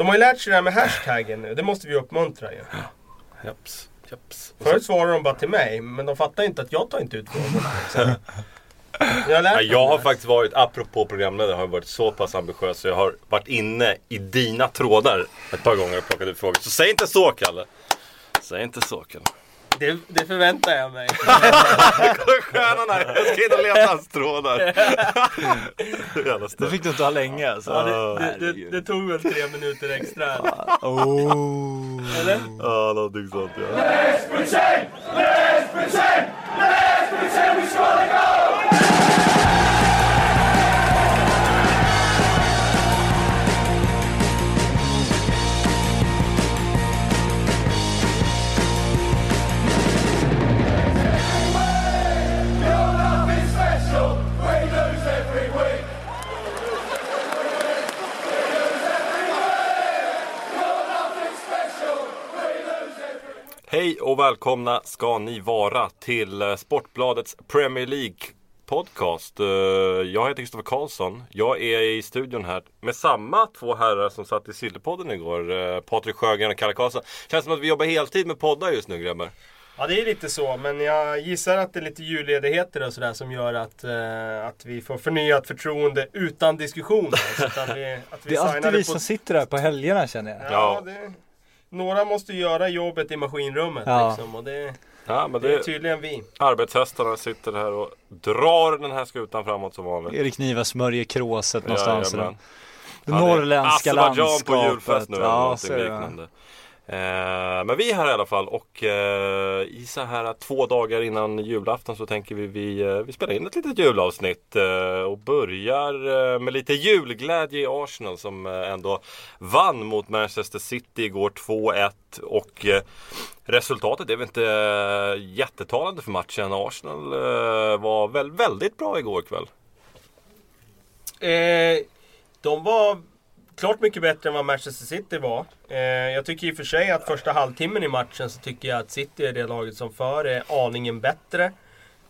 De har ju lärt sig det här med hashtaggen nu. Det måste vi uppmuntra ju. Japs, japs. Förut svarade de bara till mig, men de fattar inte att jag tar inte ut frågorna. Jag Ja, jag har faktiskt varit, apropå programledare, har jag varit så pass ambitiös så jag har varit inne i dina trådar ett par gånger och plockat ut frågor. Så säg inte så Kalle! Säg inte så Kalle. Det, det förväntar jag mig. Här! Jag ska in och leta hans trådar. Det fick du inte ha länge alltså. Ja, det, det, det, tog väl tre minuter extra. Oh. Eller? Ja, någonting sånt ja. You're Hej och välkomna ska ni vara till eh, Sportbladets Premier League podcast. Eh, Jag heter Kristoffer Karlsson. Jag är i studion här med samma två herrar som satt i Sillypodden igår. eh, Patrik Sjögren och Kalle Karlsson. Känns som att vi jobbar heltid med poddar just nu grabbar. Ja det är lite så, men jag gissar att det är lite julledigheter och sådär som gör att, eh, att vi får förnyat förtroende utan diskussioner. Så att vi, att vi Det är alltid vi på- som sitter där på helgerna känner jag. Ja, Ja. Det, några måste göra jobbet i maskinrummet Ja. liksom, och det, Ja, men det är det, tydligen vi. arbetshästarna sitter här och drar den här skutan framåt som vanligt. Erik Niva smörjer kråset någonstans. Ja, det är norrländska Azerbajdzjan landskapet. på julfest nu eller ja, någonting är det. liknande. Eh, men vi är här i alla fall och eh, i så här två dagar innan julafton så tänker vi vi, eh, vi spelar in ett litet julavsnitt eh, och börjar eh, med lite julglädje i Arsenal som eh, ändå vann mot Manchester City igår 2-1 och eh, resultatet är väl inte eh, jättetalande för matchen. Arsenal eh, var väl väldigt bra igår kväll. Eh, de var klart mycket bättre än vad Manchester City var. Eh, jag tycker i och för sig att första halvtimmen i matchen så tycker jag att City är det laget som för är aningen bättre.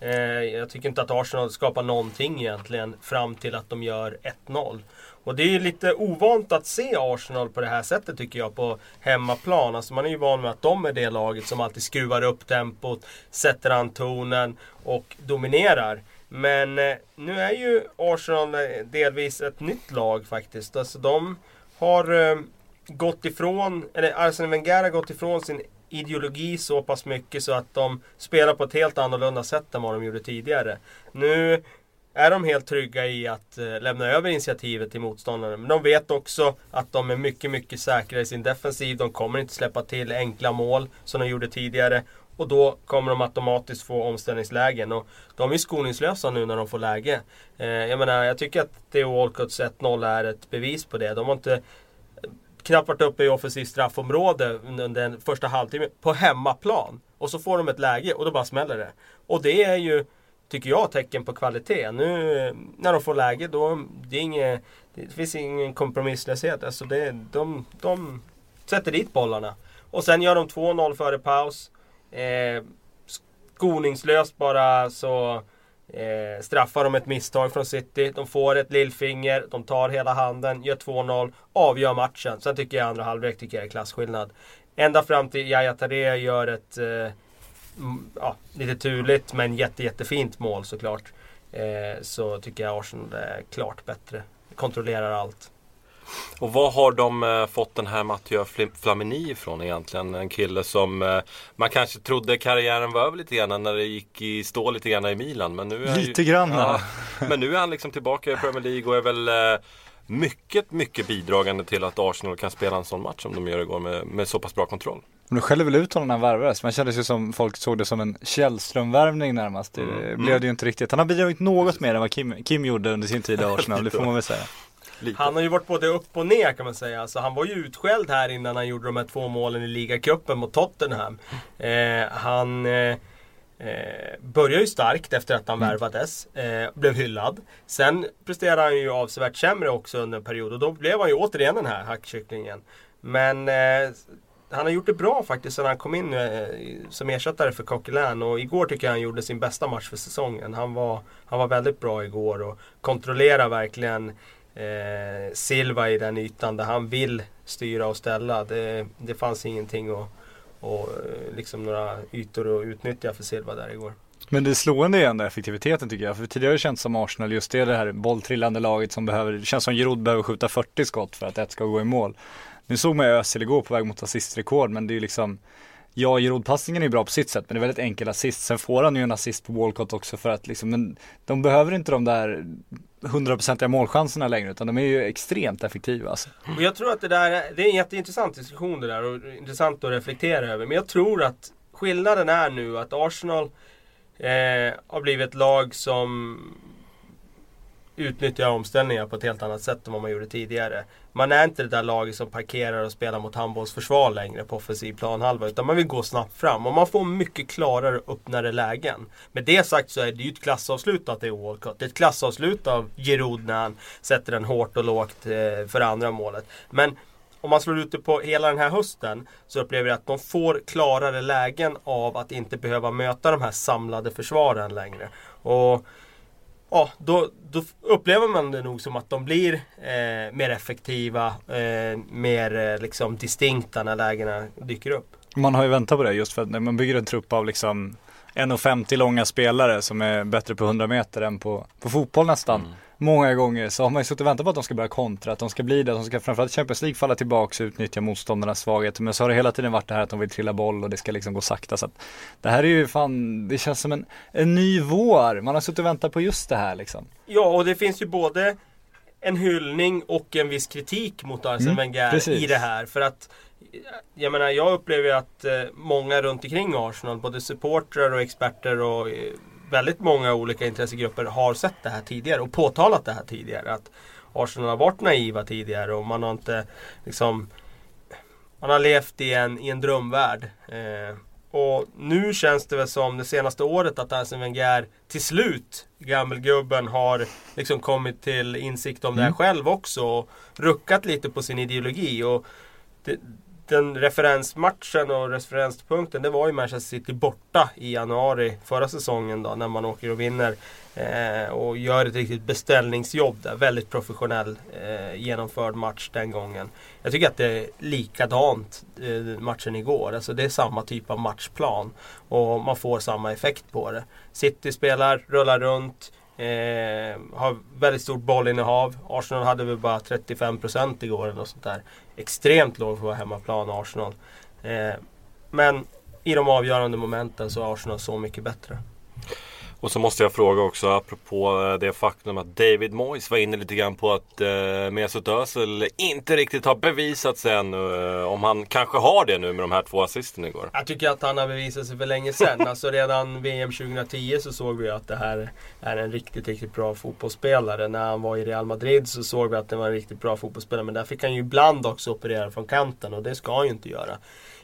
Eh, jag tycker inte att Arsenal skapar någonting egentligen fram till att de gör 1-0. Och det är ju lite ovant att se Arsenal på det här sättet tycker jag på hemmaplan. Alltså man är ju van med att de är det laget som alltid skruvar upp tempot, sätter an tonen och dominerar. Men eh, nu är ju Arsenal eh, delvis ett nytt lag faktiskt. Alltså de har eh, gått ifrån, eller Arsene Wenger har gått ifrån sin ideologi så pass mycket så att de spelar på ett helt annorlunda sätt än vad de gjorde tidigare. Nu är de helt trygga i att eh, lämna över initiativet till motståndaren. Men de vet också att de är mycket, mycket säkrare i sin defensiv. De kommer inte släppa till enkla mål som de gjorde tidigare. Och då kommer de automatiskt få omställningslägen. Och de är skoningslösa nu när de får läge. Eh, jag menar, jag tycker att Theo Walcotts 1-0 är ett bevis på det. De har inte eh, knappt varit uppe i offensivt straffområde under den första halvtimmen på hemmaplan. Och så får de ett läge och då bara smäller det. Och det är ju, tycker jag, tecken på kvalitet. Nu eh, när de får läge då, det, är inget, det finns ingen kompromisslöshet. Alltså det, de, de sätter dit bollarna. Och sen gör de 2-0 före paus. Eh, skoningslöst bara så eh, straffar de ett misstag från City. De får ett lillfinger, de tar hela handen, gör 2-0, avgör matchen. Sen tycker jag andra halvlek tycker jag är klasskillnad. Ända fram till Yahya Touré gör ett eh, ja, lite turligt men jätte, jättefint mål såklart. Eh, så tycker jag Arsenal är klart bättre. Kontrollerar allt. Och vad har de eh, fått den här Mathieu Flamini ifrån egentligen? En kille som eh, man kanske trodde karriären var över lite grann när det gick i stå lite grann i Milan. Men nu är Lite ju, grann, ja, Men nu är han liksom tillbaka i Premier League och är väl eh, mycket, mycket bidragande till att Arsenal kan spela en sån match som de gör igår med, med så pass bra kontroll. Men du skällde väl ut honom när han värvades? Man kändes ju som folk såg det som en Källström-värvning närmast. Det Mm. blev det ju inte riktigt. Han har bidragit något mer än vad Kim, Kim gjorde under sin tid i Arsenal, det får man väl säga. Lite. Han har ju varit både upp och ner kan man säga. Alltså, han var ju utskälld här innan han gjorde de här två målen i ligacupen mot Tottenham. Eh, han eh, eh, började ju starkt efter att han värvades. Eh, blev hyllad. Sen presterade han ju avsevärt sämre också under en period och då blev han ju återigen den här hackkycklingen. Men eh, han har gjort det bra faktiskt sedan han kom in eh, som ersättare för Coquelin och igår tycker jag han gjorde sin bästa match för säsongen. Han var, han var väldigt bra igår och kontrollerar verkligen eh, Silva i den ytan där han vill styra och ställa. Det, det fanns ingenting och, eh, och liksom några ytor att utnyttja för Silva där igår. Men det slående är ändå effektiviteten tycker jag. För tidigare har det känts som Arsenal just det, det här bolltrillande laget som behöver, det känns som Giroud behöver skjuta 40 skott för att ett ska gå i mål. Nu såg man ju Özil igår på väg mot assistrekord men det är ju liksom Ja, Giroud-passningen är bra på sitt sätt men det är väldigt enkel assist. Sen får han ju en assist på Walcott också för att liksom, men de behöver inte de där hundraprocentiga målchanserna längre utan de är ju extremt effektiva alltså. Och jag tror att det där, det är en jätteintressant diskussion det där och intressant att reflektera över. Men jag tror att skillnaden är nu att Arsenal eh, har blivit ett lag som utnyttjar omställningar på ett helt annat sätt än vad man gjorde tidigare. Man är inte det där laget som parkerar och spelar mot handbollsförsvar längre på offensiv planhalva. Utan man vill gå snabbt fram och man får mycket klarare och öppnare lägen. Med det sagt så är det ju ett klassavslut att det är Walcott. Det är ett klassavslut av Giroud när han sätter den hårt och lågt eh, för andra målet. Men om man slår ut det på hela den här hösten så upplever jag att de får klarare lägen av att inte behöva möta de här samlade försvaren längre. Och Ja, då, då upplever man det nog som att de blir eh, mer effektiva, eh, mer eh, liksom distinkta när lägena dyker upp. Man har ju väntat på det just för att när man bygger en trupp av liksom 1,50 långa spelare som är bättre på 100 meter än på, på fotboll nästan. Många gånger så har man ju suttit och väntat på att de ska börja kontra, att de ska bli det, att de ska framförallt Champions League falla tillbaka och utnyttja motståndarnas svagheter. Men så har det hela tiden varit det här att de vill trilla boll och det ska liksom gå sakta. Så att det här är ju fan, det känns som en, en ny vår. Man har suttit och väntat på just det här liksom. Ja, och det finns ju både en hyllning och en viss kritik mot Arsene Mm, Wenger precis. i det här. För att jag menar, jag upplever ju att eh, många runt omkring Arsenal, både supportrar och experter och eh, väldigt många olika intressegrupper har sett det här tidigare och påtalat det här tidigare. Att Arsenal har varit naiva tidigare och man har inte liksom Man har levt i en, i en drömvärld. Eh, och nu känns det väl som det senaste året att Arsene Wenger till slut, gammelgubben, har liksom kommit till insikt om det här själv också. Och ruckat lite på sin ideologi. Och det, den referensmatchen och referenspunkten det var ju Manchester City borta i januari förra säsongen då när man åker och vinner. Eh, och gör ett riktigt beställningsjobb där. Väldigt professionell eh, genomförd match den gången. Jag tycker att det är likadant eh, matchen igår. Alltså det är samma typ av matchplan. Och man får samma effekt på det. City spelar, rullar runt. Eh, har väldigt stort bollinnehav. Arsenal hade väl bara 35% igår eller något sånt där. Extremt lågt vara hemmaplan Arsenal. Eh, men i de avgörande momenten så är Arsenal så mycket bättre. Och så måste jag fråga också apropå eh, det faktum att David Moyes var inne lite grann på att eh, Mesut Özil inte riktigt har bevisat sig ännu. Eh, om han kanske har det nu med de här två assisten igår. Jag tycker att han har bevisat sig för länge sedan. Alltså redan VM 2010 så såg vi att det här är en riktigt, riktigt bra fotbollsspelare. När han var i Real Madrid så såg vi att det var en riktigt bra fotbollsspelare. Men där fick han ju ibland också operera från kanten och det ska han ju inte göra.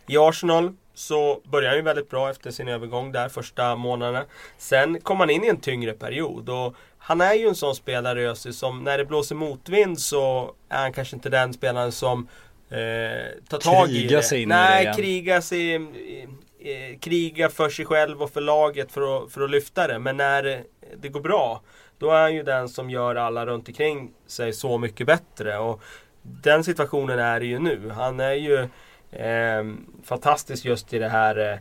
I Arsenal så började han ju väldigt bra efter sin övergång där första månaderna. Sen kom han in i en tyngre period och han är ju en sån spelare Özil som när det blåser motvind så är han kanske inte den spelaren som eh, tar tag i det. sig in i Nej, det igen. kriga sig i- eh, kriga för sig själv och för laget för att, för att lyfta det. Men när det, det går bra då är han ju den som gör alla runt omkring sig så mycket bättre. Och den situationen är det ju nu. Han är ju Ehm, fantastisk just i det här eh,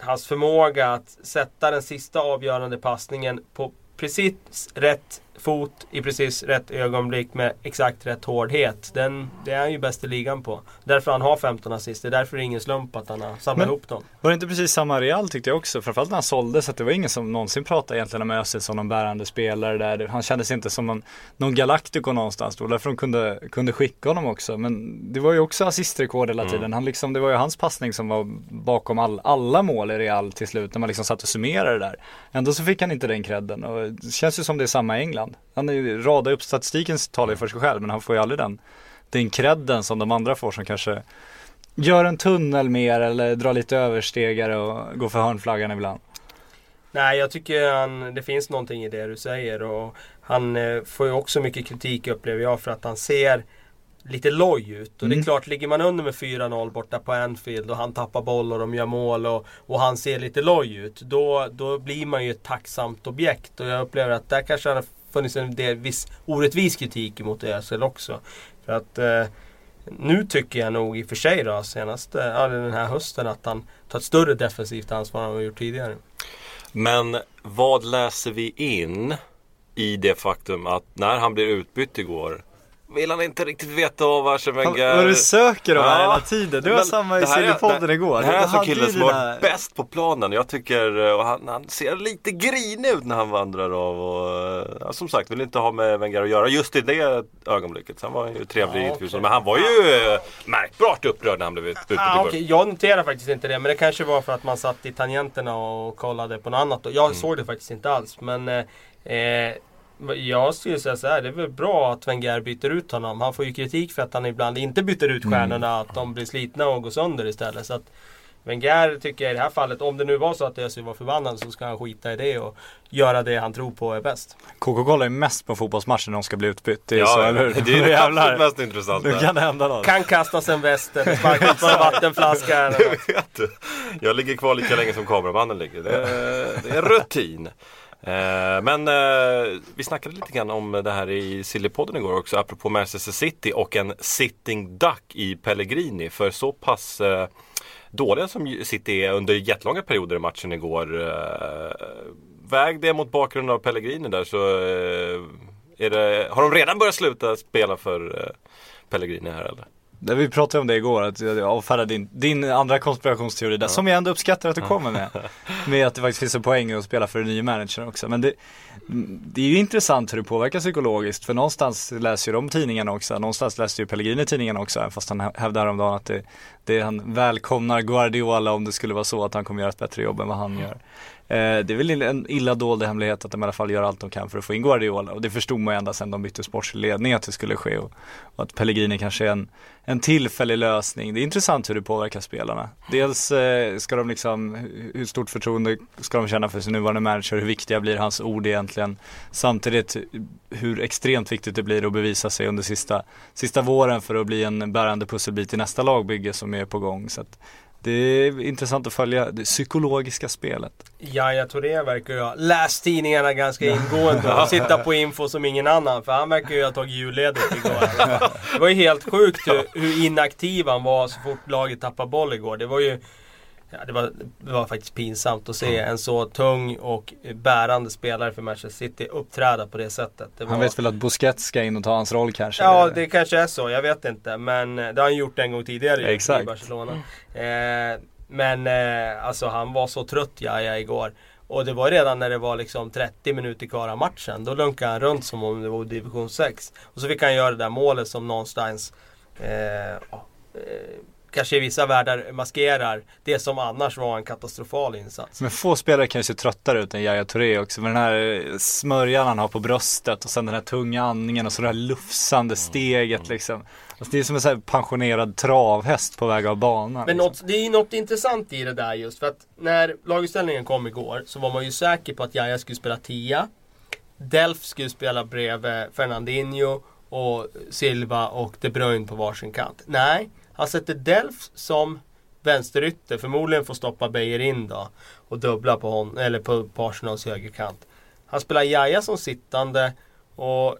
Hans förmåga att sätta den sista avgörande passningen på precis rätt fot i precis rätt ögonblick med exakt rätt hårdhet. Den, det är han ju bäst i ligan på. Därför han har 15 assist. Det är därför det är ingen slump att han har samlat ihop dem. Var det inte precis samma Real tyckte jag också? Framförallt när han såldes att det var ingen som någonsin pratade egentligen om Özil som någon bärande spelare där. Han kändes inte som någon, någon galaktico någonstans då. Därför de kunde, kunde skicka honom också. Men det var ju också assistrekord hela tiden. Han liksom, det var ju hans passning som var bakom all, alla mål i Real till slut. När man liksom satt och summerade det där. Ändå så fick han inte den credden. Och det känns ju som det är samma i England. Han är ju, radar upp statistiken talar ju för sig själv. Men han får ju aldrig den, den credden som de andra får som kanske Gör en tunnel mer eller drar lite överstegare och går för hörnflaggan ibland. Nej, jag tycker han, det finns någonting i det du säger. Och han eh, får ju också mycket kritik upplever jag för att han ser lite loj ut. Och det är Mm. klart, ligger man under med 4-0 borta på Anfield och han tappar boll och de gör mål och, och han ser lite loj ut. Då, då blir man ju ett tacksamt objekt. Och jag upplever att där kanske har funnits en del viss orättvis kritik mot Özil också. För att eh, Nu tycker jag nog i och för sig då senaste, ja, den här hösten att han tar ett större defensivt ansvar än vad han gjort tidigare. Men vad läser vi in i det faktum att när han blir utbytt igår vill han inte riktigt veta av Arsene Wenger. Vad du söker här Ja, hela tiden. Du var men samma i här Sillypodden det- igår. Det här är alltså killen som har dina- varit bäst på planen. Jag tycker, och han, han ser lite grinig ut när han vandrar av och ja, som sagt vill inte ha med Wenger att göra just i det ögonblicket. Sen var han ju trevlig Ja, givetvis. okej. Men han var ju eh, märkbart upprörd när han blev ut- utbytt igår. okej, Jag noterar faktiskt inte det, men det kanske var för att man satt i tangenterna och kollade på något annat. Jag Mm. såg det faktiskt inte alls. Men eh, eh, jag skulle säga så här, det är väl bra att Wenger byter ut honom. Han får ju kritik för att han ibland inte byter ut stjärnorna, att de blir slitna och går sönder istället. Så att Wenger tycker jag i det här fallet, om det nu var så att Özil var förbannad så ska han skita i det och göra det han tror på är bäst. KK kollar ju mest på fotbollsmatcher när de ska bli utbytt. Det är Ja, så, eller hur? det är det Jävlar. absolut mest intressanta. Nu kan det hända något. Kan kastas en väst eller sparkas på en vattenflaska eller något. Jag vet. Jag ligger kvar lika länge som kameramannen ligger. Det är, det är rutin. Eh, men eh, vi snackade lite grann om det här i Sillypodden igår också apropå Manchester City och en sitting duck i Pellegrini. För så pass eh, dåliga som City är under jättelånga perioder i matchen igår. Väg det mot bakgrund av Pellegrini där så är det, har de redan börjat sluta spela för Pellegrini här eller? Vi pratade om det igår, att jag avfärdade din, din andra konspirationsteori där, som jag ändå uppskattar att du kommer med. Med att det faktiskt finns en poäng att spela för en ny manager också. Men det, det är ju intressant hur det påverkar psykologiskt, för någonstans läser ju de tidningarna också, någonstans läste ju Pellegrini tidningen också, även fast han hävdar häromdagen att det, det han välkomnar Guardiola om det skulle vara så att han kommer göra ett bättre jobb än vad han gör. Eh, det är väl en illa dold hemlighet att de i alla fall gör allt de kan för att få in Guardiola och det förstod man ju ända sedan de bytte sportslig ledning att det skulle ske och, och att Pellegrini kanske är en, en tillfällig lösning. Det är intressant hur det påverkar spelarna. Dels eh, ska de liksom, hur- hur stort förtroende ska de känna för sin nuvarande manager, hur viktiga blir hans ord egentligen? Samtidigt hur extremt viktigt det blir att bevisa sig under sista, sista våren för att bli en bärande pusselbit i nästa lagbygge som är på gång. Så att det är intressant att följa det psykologiska spelet. Yahya Touré verkar ju ha läst tidningarna ganska ingående och sitta på info som ingen annan. För han verkar ju ha tagit julledigt igår. Det var ju helt sjukt hur, hur inaktiv han var så fort laget tappade boll igår. Det var ju ja, det, var, det var faktiskt pinsamt att se en så tung och bärande spelare för Manchester City uppträda på det sättet. Det Han var- vet väl att Busquets ska in och ta hans roll kanske? Ja, det kanske är så. Jag vet inte. Men eh, det har han gjort en gång tidigare ju, Exakt. i Barcelona. Eh, men eh, alltså han var så trött Jaja igår. Och det var redan när det var liksom 30 minuter kvar av matchen. Då lunkade han runt som om det var division 6. Och så fick han göra det där målet som någonstans eh, ja, eh, kanske i vissa världar maskerar det som annars var en katastrofal insats. Men få spelare kan ju se tröttare ut än Yahya Touré också. Med den här eh, smörjan han har på bröstet och sen den här tunga andningen och så det här lufsande steget liksom. Alltså det är som en här pensionerad travhäst på väg av banan. Men liksom. något, det är något intressant i det där just för att när laguppställningen kom igår så var man ju säker på att Jaja skulle spela 10 Delf skulle spela bredvid Fernandinho och Silva och De Bruyne på varsin kant. Nej, Alltså han sätter Delf som vänsterytter, förmodligen får stoppa Beijer in då och dubbla på, hon, eller på, på Arsenals högerkant. Han spelar Jaja som sittande och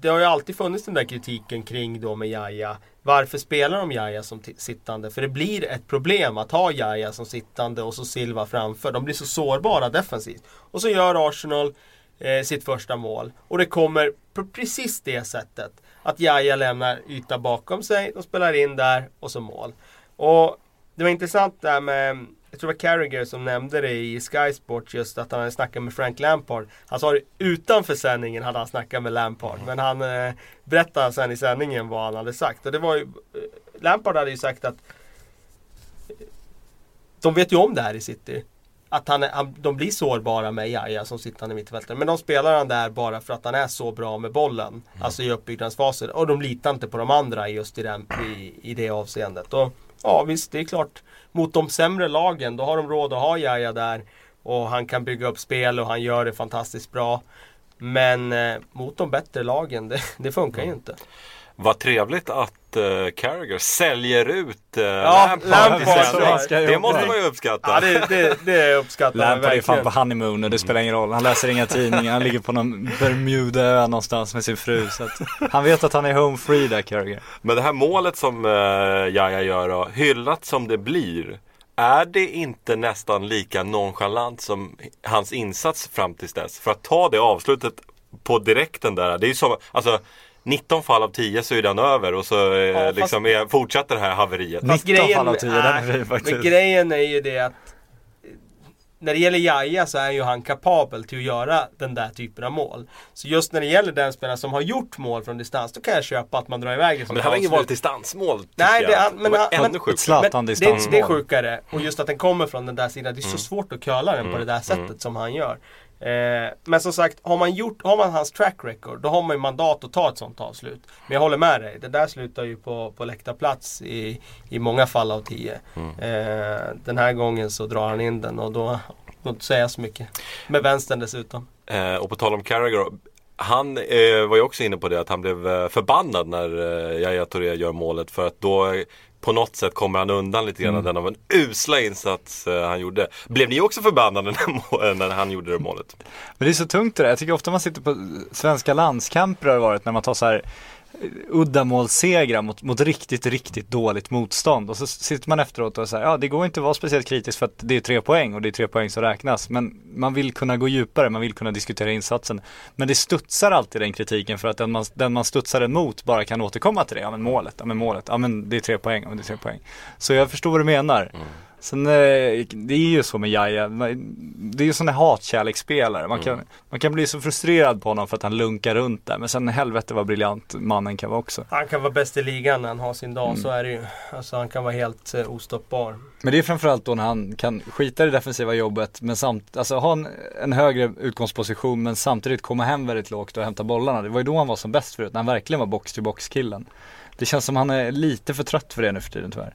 det har ju alltid funnits den där kritiken kring då med Jaja. Varför spelar de Jaja som sittande? För det blir ett problem att ha Jaja som sittande och så Silva framför. De blir så sårbara defensivt. Och så gör Arsenal eh, sitt första mål. Och det kommer på precis det sättet. Att Jaja lämnar yta bakom sig, de spelar in där och så mål. Och det var intressant där med, jag tror det var Carragher som nämnde det i Sky Sports just att han hade snackat med Frank Lampard. Han sa det utanför sändningen hade han snackat med Lampard. Men han eh, berättade sen i sändningen vad han hade sagt. Och det var ju, eh, Lampard hade ju sagt att de vet ju om det här i City. Att han, han, de blir sårbara med Jaja som sittande mittfältare. Men de spelar han där bara för att han är så bra med bollen. Alltså i uppbyggnadsfasen. Och de litar inte på de andra just i, den, i, i det avseendet. Och ja visst, det är klart. Mot de sämre lagen, då har de råd att ha Jaja där. Och han kan bygga upp spel och han gör det fantastiskt bra. Men eh, mot de bättre lagen, det, det funkar ju inte. Vad trevligt att uh, Carragher säljer ut uh, Ja, Lampard Lampard, Det måste man ju uppskatta. Ja, det, det, det uppskattar Lampard är fan på honeymoon och det spelar ingen roll. Han läser inga tidningar, han ligger på någon Bermudaö någonstans med sin fru. Så att han vet att han är home free där, Carragher. Men det här målet som uh, Jaja gör då, hyllat som det blir. Är det inte nästan lika nonchalant som hans insats fram tills dess? För att ta det avslutet på direkten där. Det är ju som, alltså 19 fall av 10 så är den över och så eh, fast- liksom är, fortsätter det här haveriet. Fast 19 grejen, fall av 10, den är faktiskt. Men grejen är ju det att eh, när det gäller Jaja så är ju han kapabel till att göra den där typen av mål. Så just när det gäller den spelaren som har gjort mål från distans, då kan jag köpa att man drar iväg det Men det här var inget vanligt distansmål. Nej, det jag. är- men- det var men- ännu sjukare. Zlatan det, det är sjukare. Och just att den kommer från den där sidan. Det är så Mm. svårt att curla den på det där sättet som han gör. Eh, men som sagt, har man, gjort, har man hans track record, då har man ju mandat att ta ett sånt avslut. Men jag håller med dig, det där slutar ju på, på läktarplats i, i många fall av tio. Mm. Eh, den här gången så drar han in den och då får inte säga så mycket. Med vänstern dessutom. Eh, och på tal om Carragher. Han eh, var ju också inne på det att han blev eh, förbannad när eh, Yahya Touré gör målet för att då på något sätt kommer han undan lite grann av den av en usla insats eh, han gjorde. Blev ni också förbannade när, må- när han gjorde det målet? Men det är så tungt det där. Jag tycker ofta man sitter på svenska landskamper har det varit när man tar så här eh, uddamålssegrar mot, mot riktigt, riktigt dåligt motstånd. Och så sitter man efteråt och säger, ja det går inte att vara speciellt kritisk för att det är tre poäng och det är tre poäng som räknas. Men man vill kunna gå djupare, man vill kunna diskutera insatsen. Men det studsar alltid den kritiken för att den man, den man studsar emot bara kan återkomma till det. Ja men målet, ja men målet, ja men det är tre poäng, ja men det är tre poäng. Så jag förstår vad du menar. Mm. Sen, eh, det är ju så med Jaja, det är ju sån där hatkärleksspelare. Man kan, man kan bli så frustrerad på honom för att han lunkar runt där. Men sen helvete vad briljant mannen kan vara också. Han kan vara bäst i ligan när han har sin dag, så är det ju. Alltså han kan vara helt eh, ostoppbar. Men det är framförallt då när han kan skita i det defensiva jobbet men samt, alltså ha en, en högre utgångsposition men samtidigt komma hem väldigt lågt och hämta bollarna. Det var ju då han var som bäst förut, när han verkligen var box till box killen. Det känns som han är lite för trött för det nu för tiden tyvärr.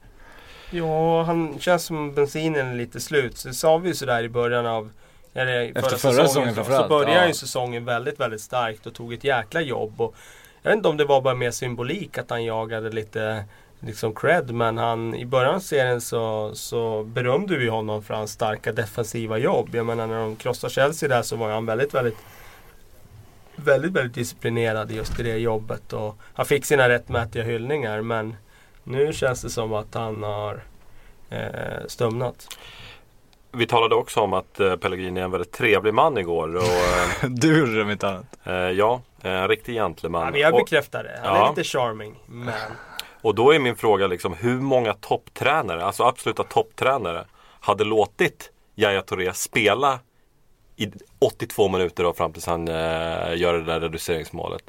Ja, han känns som bensinen är lite slut. Så det sa vi ju sådär i början av eller Efter förra säsongen så, så framförallt, började ja. ju säsongen väldigt, väldigt starkt och tog ett jäkla jobb. Och jag vet inte om det var bara mer symbolik att han jagade lite liksom cred. Men han, i början av serien så, så berömde vi honom för hans starka defensiva jobb. Jag menar när de krossade Chelsea där så var han väldigt, väldigt Väldigt, väldigt disciplinerad just i det jobbet och han fick sina rättmätiga hyllningar men nu känns det som att han har eh, stumnat. Vi talade också om att eh, Pellegrini är en väldigt trevlig man igår. Och, eh, Du om inte annat. eh, ja, en riktig gentleman. Ja, men jag bekräftar det. Han Ja. är lite charming. Men och då är min fråga liksom hur många topptränare, alltså absoluta topptränare, hade låtit Yahya Touré spela i 82 minuter då fram tills han eh, gör det där reduceringsmålet.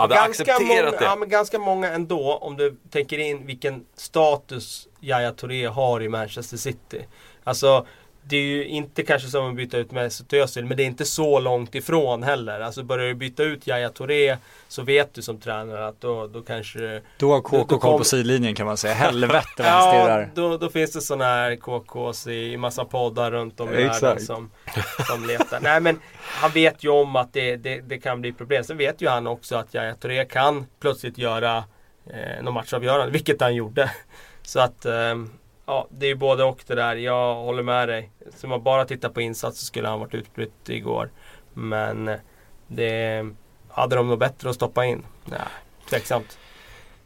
Hade ganska, accepterat många, det. ja, men ganska många ändå om du tänker in vilken status Yahya Touré har i Manchester City. Alltså det är ju inte kanske som att byta ut Mesut Özil men det är inte så långt ifrån heller. Alltså börjar du byta ut Yahya Touré så vet du som tränare att då, då kanske Då har KK då kom- på sidlinjen kan man säga. Helvete vad han Ja, stirrar. då, då finns det sådana här KKs i, i massa poddar runt om i världen Exakt. som, som letar. Nej men han vet ju om att det, det, det kan bli problem. Sen vet ju han också att Yahya Touré kan plötsligt göra eh, någon matchavgörande, vilket han gjorde. Så att ehm, ja, det är ju både och det där. Jag håller med dig. Så man bara tittar på insats så skulle han varit utbytt igår. Men eh, det hade de nog bättre att stoppa in. Nej, tveksamt.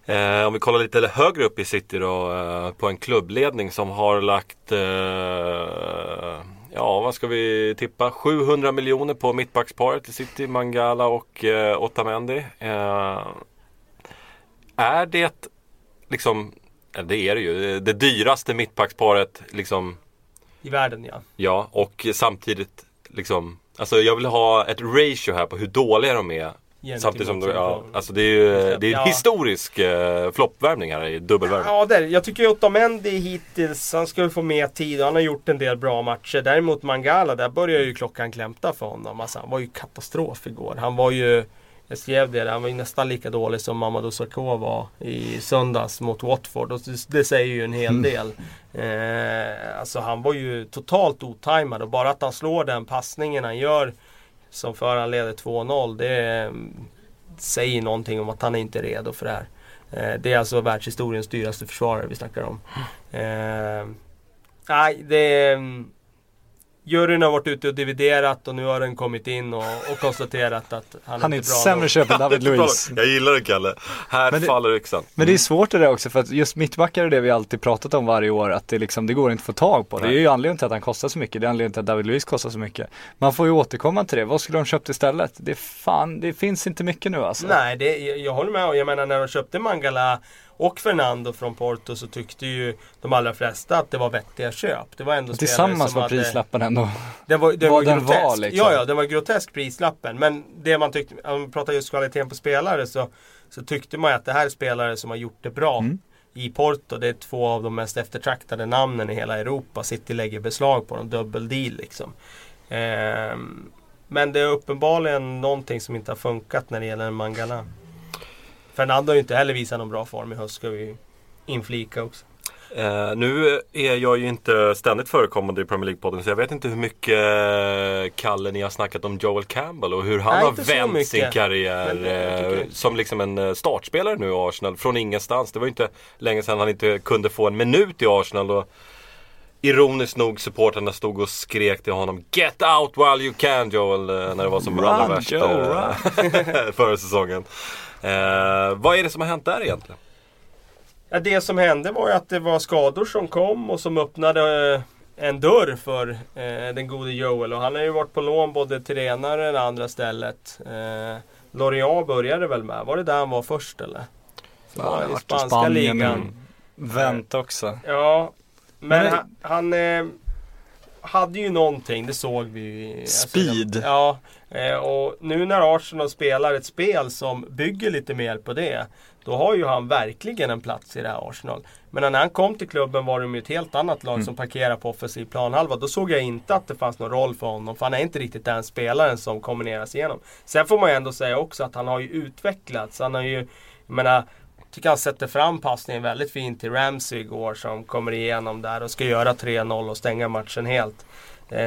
Eh, om vi kollar lite högre upp i City då eh, på en klubbledning som har lagt eh, Ja vad ska vi tippa? 700 miljoner på mittbacksparet i City, Mangala och eh, Otamendi. Eh, är det liksom, det är det ju, det dyraste mittbacksparet liksom I världen ja. Ja och samtidigt liksom Alltså jag vill ha ett ratio här på hur dåliga de är Gentemot Samtidigt som de, ja, alltså det är ju det är Ja. en historisk eh, floppvärvning här i dubbelvärvning. Ja, där. jag tycker Otamendi hittills, han skulle få mer tid och han har gjort en del bra matcher. Däremot Mangala, där börjar ju klockan klämta för honom. Alltså, han var ju katastrof igår. Han var ju, jag skrev det, han var ju nästan lika dålig som Mamadou Sakho var i söndags mot Watford. Och det, säger ju en hel del. Eh, alltså han var ju totalt otajmad och bara att han slår den passningen han gör som föranleder 2-0, det mm, säger någonting om att han är inte är redo för det här. Eh, det är alltså världshistoriens dyraste försvarare vi snackar om. Eh, nej, det är... mm, Juryn har varit ute och dividerat och nu har den kommit in och, och konstaterat att han, Han är inte bra sämre köp än David Det. Luiz. Jag gillar det Kalle. Här Men det- faller yxan. Men det är svårt det där också för att just mittbackar är det vi alltid pratat om varje år att det liksom, det går inte att få tag på. Det är ju anledningen till att han kostar så mycket, det är anledningen till att David Luiz kostar så mycket. Man får ju återkomma till det, vad skulle de köpt istället? Det fan, det finns inte mycket nu alltså. Nej, det, jag, jag håller med. Jag menar när de köpte Mangala och Fernando från Porto så tyckte ju de allra flesta att det var vettiga köp. Det var ändå Tillsammans som var hade- prislappen ändå. Den var, den vad var den grotesk. var, liksom. Ja, ja, den var grotesk prislappen. Men det man tyckte, om man pratar just kvaliteten på spelare så, så tyckte man ju att det här är spelare som har gjort det bra. Mm. I Porto, det är två av de mest eftertraktade namnen i hela Europa. City lägger beslag på dem, dubbel deal liksom. Ehm, men det är uppenbarligen någonting som inte har funkat när det gäller Mangala. Fernando har ju inte heller visat någon bra form i höst ska vi inflika också. Eh, nu är jag ju inte ständigt förekommande i Premier League-podden så jag vet inte hur mycket eh, Kalle ni har snackat om Joel Campbell och hur han Nej, har vänt sin karriär Men, eh, eh, som liksom en eh, startspelare nu i Arsenal från ingenstans. Det var ju inte länge sedan han inte kunde få en minut i Arsenal. Och Ironiskt nog supportrarna stod och skrek till honom Get out while you can Joel när det var som Run, allra värst förra säsongen. Eh, vad är det som har hänt där egentligen? Ja, det som hände var ju att det var skador som kom och som öppnade eh, en dörr för eh, den gode Joel. Och han har ju varit på lån både till det ena och det andra stället. Eh, Lorient började väl med, var det där han var först eller? Så Ja, var i spanska Spanien ligan. Vänt också. Ja, men, Men- han, han eh, hade ju någonting, det såg vi ju. alltså, Speed. ja, eh, och nu när Arsenal spelar ett spel som bygger lite mer på det. Då har ju han verkligen en plats i det här Arsenal. Men när han kom till klubben var de ju ett helt annat lag som parkerar på offensiv planhalva. Då såg jag inte att det fanns någon roll för honom. För han är inte riktigt den spelaren som kombineras igenom. Sen får man ju ändå säga också att han har ju utvecklats. Han har ju, jag menar, tycker han sätter fram passningen väldigt fint till Ramsey igår som kommer igenom där och ska göra 3-0 och stänga matchen helt. Eh,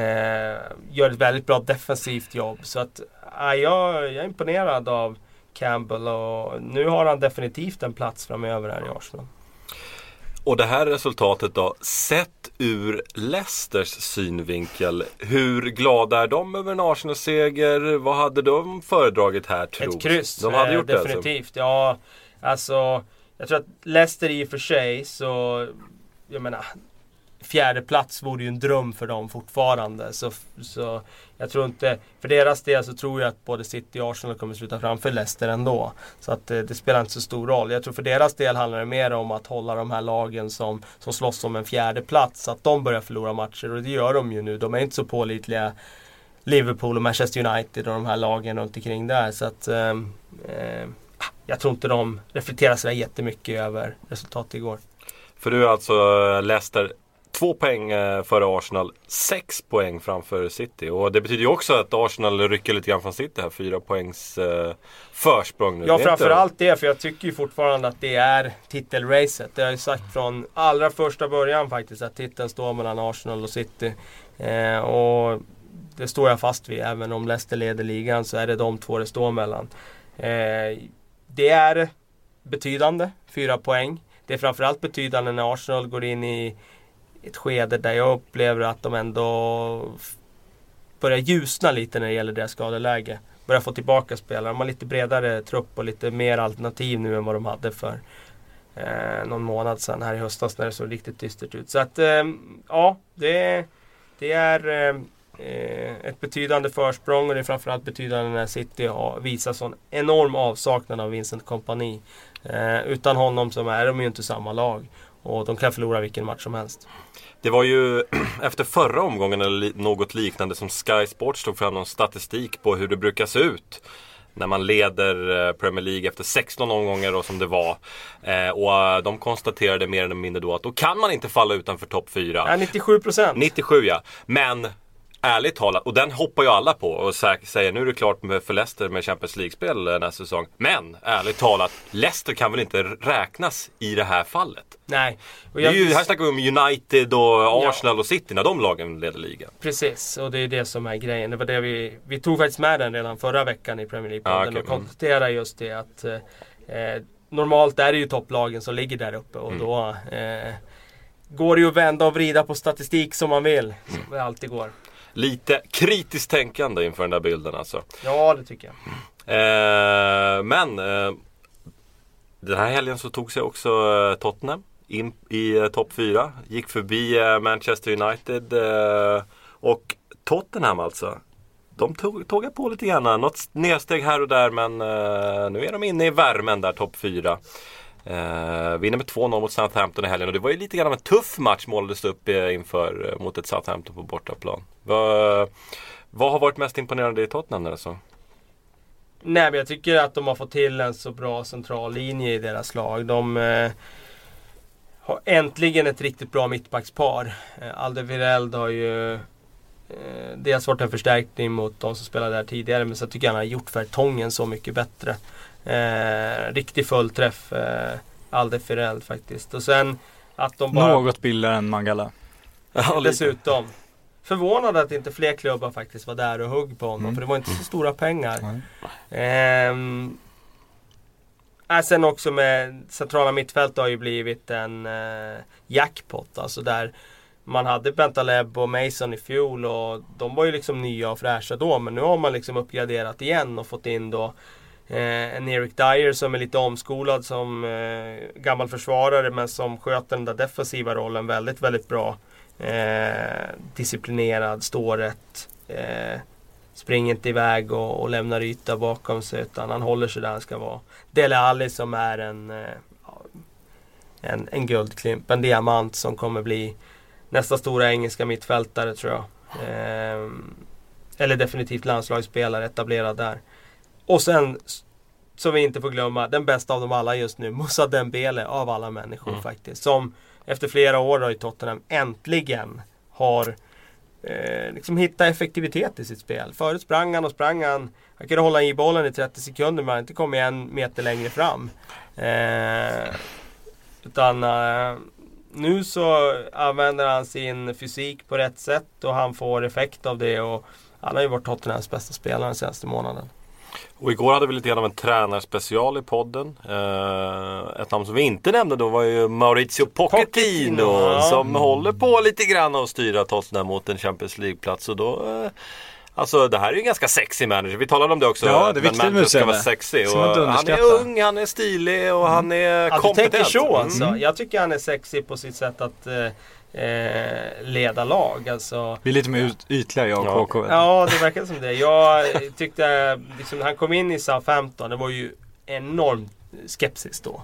gör ett väldigt bra defensivt jobb. Så att, ja, jag, jag är imponerad av Campbell och nu har han definitivt en plats framöver här i Arsenal. Och det här resultatet då, sett ur Leicesters synvinkel, hur glada är de över en Arsenal-seger? Vad hade de föredragit här tros? Ett kryss, De hade eh, gjort det alltså. definitivt. Ja, alltså jag tror att Leicester i och för sig så, jag menar, fjärde plats vore ju en dröm för dem fortfarande. Så, så jag tror inte, för deras del så tror jag att både City och Arsenal kommer sluta framför Leicester ändå. Så att det, det spelar inte så stor roll. Jag tror för deras del handlar det mer om att hålla de här lagen som, som slåss om en fjärde plats så att de börjar förlora matcher och det gör de ju nu. De är inte så pålitliga Liverpool och Manchester United och de här lagen runt omkring där. Så att eh, eh jag tror inte de reflekterar sådär jättemycket över resultatet igår. För du är alltså eh, Leicester två poäng eh, före Arsenal, sex poäng framför City. Och det betyder ju också att Arsenal rycker lite grann från City här, fyra poängs eh, försprång nu. Ja framförallt det, för jag tycker ju fortfarande att det är titelracet. Det har jag ju sagt från allra första början faktiskt, att titeln står mellan Arsenal och City. Eh, och det står jag fast vid, även om Leicester leder ligan så är det de två det står mellan. Eh, det är betydande, fyra poäng. Det är framförallt betydande när Arsenal går in i ett skede där jag upplever att de ändå börjar ljusna lite när det gäller deras skadeläge. Börjar få tillbaka spelare. De har lite bredare trupp och lite mer alternativ nu än vad de hade för eh, någon månad sedan här i höstas när det såg riktigt dystert ut. Så att eh, ja, det, det är eh, ett betydande försprång och det är framförallt betydande när City visar sån enorm avsaknad av Vincent Kompani. Eh, utan honom så är de ju inte samma lag. Och de kan förlora vilken match som helst. Det var ju efter förra omgången eller något liknande som Sky Sports tog fram någon statistik på hur det brukar se ut. När man leder eh, Premier League efter 16 omgångar då som det var. Eh, och eh, de konstaterade mer eller mindre då att då kan man inte falla utanför topp 4. Ja, 97 procent. 97 ja. Men ärligt talat, och den hoppar ju alla på och sä- säger nu är det klart med, för Leicester med Champions League-spel eh, nästa säsong. Men ärligt talat, Leicester kan väl inte räknas i det här fallet? Nej. Och Det är jag, ju, här snackar vi om United och Arsenal och City när de lagen leder ligan. Precis, och det är det som är grejen. Det var det vi, vi tog faktiskt med den redan förra veckan i Premier League. Ja, podden okej. och konstaterade just det att eh, eh, normalt är det ju topplagen som ligger där uppe och Mm. då eh, går det ju att vända och vrida på statistik som man vill. Som det alltid går. Lite kritiskt tänkande inför den där bilden alltså. Ja, det tycker jag. Eh, men eh, den här helgen så tog sig också eh, Tottenham in i eh, topp 4. Gick förbi eh, Manchester United. Eh, och Tottenham alltså. De tog, tågade på lite grann. Något nedsteg här och där men eh, nu är de inne i värmen där topp 4. Eh, vinner med 2-0 mot Southampton i helgen och det var ju lite grann av en tuff match målades det upp eh, inför eh, mot ett Southampton på bortaplan. Vad, vad har varit mest imponerande i Tottenham alltså? Nej, men jag tycker att de har fått till en så bra central linje i deras lag. De eh, har äntligen ett riktigt bra mittbackspar. Eh, Alderweireld har ju eh, dels varit en förstärkning mot de som spelade där tidigare, men så tycker jag han har gjort Vertongen så mycket bättre. Eh, riktig fullträff, eh, Alderweireld faktiskt. Och sen att de bara... Något billigare än Mangala. Ja. Dessutom. Förvånad att inte fler klubbar faktiskt var där och hugg på honom. Mm. För det var inte så stora pengar. Nej. Ehm, äh, sen också med centrala mittfält har ju blivit en eh, jackpot. Alltså där man hade Bentaleb och Mason i fjol och de var ju liksom nya och fräscha då. Men nu har man liksom uppgraderat igen och fått in då eh, en Eric Dyer som är lite omskolad som eh, gammal försvarare men som sköter den där defensiva rollen väldigt, väldigt bra. Eh, disciplinerad, står rätt. Eh, springer inte iväg och, och lämnar yta bakom sig utan han håller sig där han ska vara. Dele Alli som är en, eh, en, en guldklimp, en diamant som kommer bli nästa stora engelska mittfältare tror jag. Eh, eller definitivt landslagsspelare etablerad där. Och sen, som vi inte får glömma, den bästa av dem alla just nu, Moussa Dembele av alla människor Mm. faktiskt. Som efter flera år då i Tottenham äntligen har eh, liksom hittat effektivitet i sitt spel. Förut sprang han och sprang han. Han kunde hålla i bollen i 30 sekunder men han inte kommit en meter längre fram. Eh, utan eh, nu så använder han sin fysik på rätt sätt och han får effekt av det. Och han har ju varit Tottenhams bästa spelare den senaste månaden. Och igår hade vi lite grann av en tränarspecial i podden. Eh, ett namn som vi inte nämnde då var ju Maurizio Pochettino. Pochettino, ja. Som håller på lite grann att styra Tottenham mot en Champions League-plats. Och då, eh, alltså det här är ju en ganska sexy manager. Vi talade om det också. Ja, det är att viktigt manager med ska vara inte han är ung, han är stilig och han är Ja, du kompetent. tänker så alltså. Mm. Jag tycker han är sexig på sitt sätt att eh, eh, leda lag. Alltså, Vi är lite mer ytliga jag och Ja. KK. Ja, det verkar som det. Jag tyckte, liksom, när han kom in i Southampton, det var ju enorm skepsis då.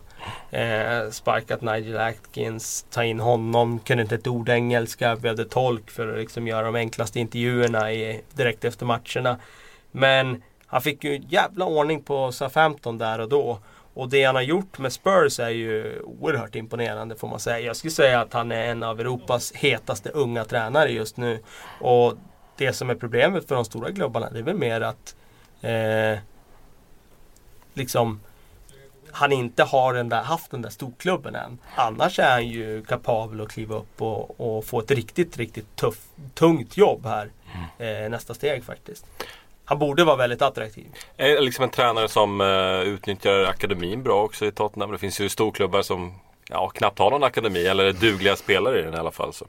Eh, sparkat Nigel Atkins, ta in honom, kunde inte ett ord engelska, behövde tolk för att liksom göra de enklaste intervjuerna i, direkt efter matcherna. Men han fick ju jävla ordning på Southampton där och då. Och det han har gjort med Spurs är ju oerhört imponerande får man säga. Jag skulle säga att han är en av Europas hetaste unga tränare just nu. Och det som är problemet för de stora klubbarna det är väl mer att eh, liksom han inte har den där, haft den där storklubben än. Annars är han ju kapabel att kliva upp och, och få ett riktigt, riktigt tuff, tungt jobb här. Eh, nästa steg faktiskt. Han borde vara väldigt attraktiv. Är liksom en tränare som eh, utnyttjar akademin bra också i Tottenham. Det finns ju storklubbar som ja, knappt har någon akademi eller är dugliga spelare i den i alla fall. Så.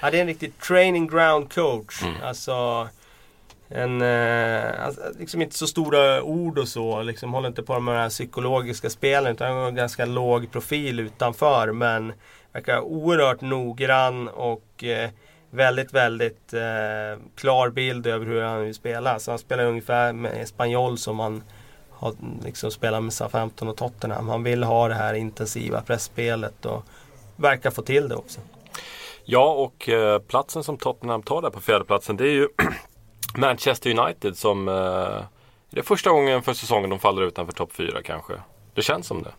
Ja, det är en riktig training ground coach. Mm. Alltså en, eh, alltså, liksom inte så stora ord och så. Liksom håller inte på med de här psykologiska spelen. Utan har en ganska låg profil utanför. Men verkar oerhört noggrann och eh, väldigt, väldigt eh, klar bild över hur han vill spela. Så han spelar ungefär med Espanyol som han har liksom spelat med Southampton och Tottenham. Han vill ha det här intensiva pressspelet och verkar få till det också. Ja, och eh, platsen som Tottenham tar där på fjärdeplatsen det är ju Manchester United som eh, det är första gången för säsongen de faller utanför topp 4 kanske. Det känns som det.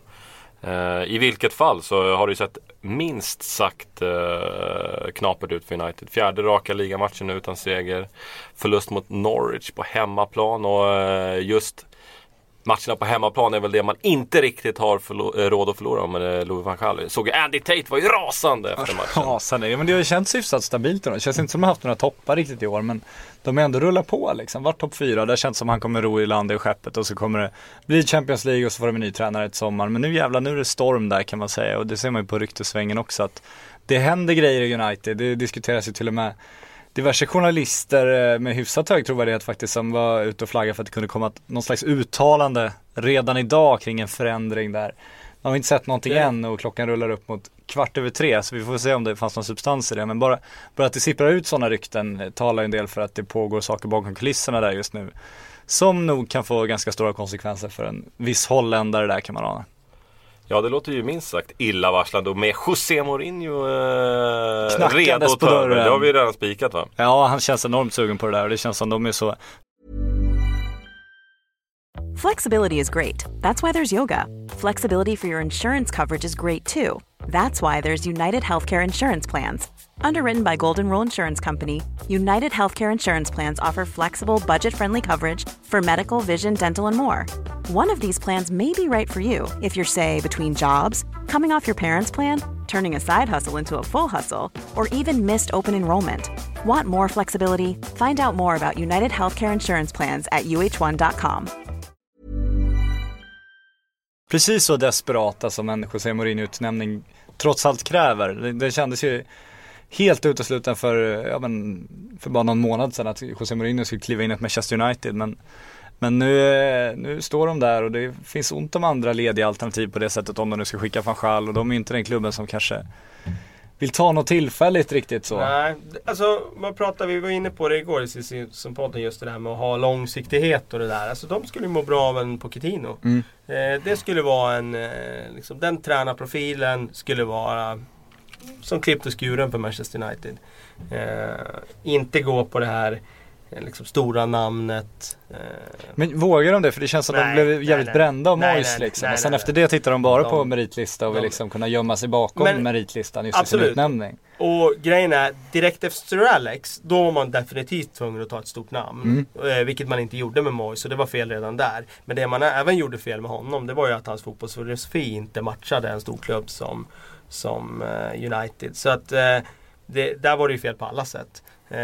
Eh, I vilket fall så har det ju sett minst sagt eh, knapert ut för United. Fjärde raka ligamatchen utan seger. Förlust mot Norwich på hemmaplan och eh, just matcherna på hemmaplan är väl det man inte riktigt har eh, råd att förlora med eh, Louis van Gaal. Såg Andy Tate var ju rasande efter matchen. Ja, är det, men det har ju känts hyfsat stabilt då. Det känns inte som de har haft några toppar riktigt i år, men de har ändå rullat på liksom. Vart topp fyra, det känns som han kommer ro i land i skeppet och så kommer det bli Champions League och så får de en ny tränare ett sommar. Men nu jävlar, nu är det storm där kan man säga och det ser man ju på ryktesvängen också att det händer grejer i United. Det diskuteras ju till och med diverse journalister eh, med hyfsat hög trovärdighet faktiskt som var ute och flaggade för att det kunde komma någon slags uttalande redan idag kring en förändring där. Man har inte sett någonting Det- än och klockan rullar upp mot kvart över tre så vi får se om det fanns någon substans i det. Men bara, bara att det sipprar ut sådana rykten talar en del för att det pågår saker bakom kulisserna där just nu. Som nog kan få ganska stora konsekvenser för en viss holländare där kan man ana. Ja, det låter ju minst sagt illavarslande och med José Mourinho eh, Knackandes redo att på ta över. dörren. Det har vi redan spikat va? Ja, han känns enormt sugen på det där och det känns som de är så Flexibility is great. That's why there's yoga. Flexibility for your insurance coverage is great too. That's why there's United Healthcare Insurance Plans. Underwritten by Golden Rule Insurance Company, United Healthcare Insurance Plans offer flexible, budget friendly coverage for medical, vision, dental, and more. One of these plans may be right for you if you're, say, between jobs, coming off your parents' plan, turning a side hustle into a full hustle, or even missed open enrollment. Want more flexibility? Find out more about United Healthcare Insurance Plans at uh1.com. precis så desperata som en José Mourinho-utnämning trots allt kräver. Det kändes ju helt utesluten för, ja, men, för bara någon månad sedan att José Mourinho skulle kliva in i ett Manchester United. Men, men nu, nu står de där och det finns ont om andra lediga alternativ på det sättet om de nu ska skicka van och de är inte den klubben som kanske vill ta något tillfälligt riktigt så. Nej, alltså vad pratar vi, vi var inne på det igår i Simpsonpodden just det där med att ha långsiktighet och det där. Alltså de skulle må bra av en Pochettino. Mm. Eh, det skulle vara en, eh, liksom, den tränarprofilen skulle vara som klippt och skuren för Manchester United. Eh, inte gå på det här eh, liksom, stora namnet. Eh, Men vågar de det? För det känns som att de blev jävligt nej. brända av Moyes liksom. nej, och sen efter det tittar de bara De- på meritlista och vill liksom kunna gömma sig bakom Men- meritlistan just i sin Absolut. utnämning. Och grejen är, direkt efter Sir Alex, då var man definitivt tvungen att ta ett stort namn. Eh, vilket man inte gjorde med Moyes, så det var fel redan där. Men det man även gjorde fel med honom, det var ju att hans fotbollsfilosofi inte matchade en stor klubb som, som eh, United. Så att eh, det, där var det ju fel på alla sätt. Eh,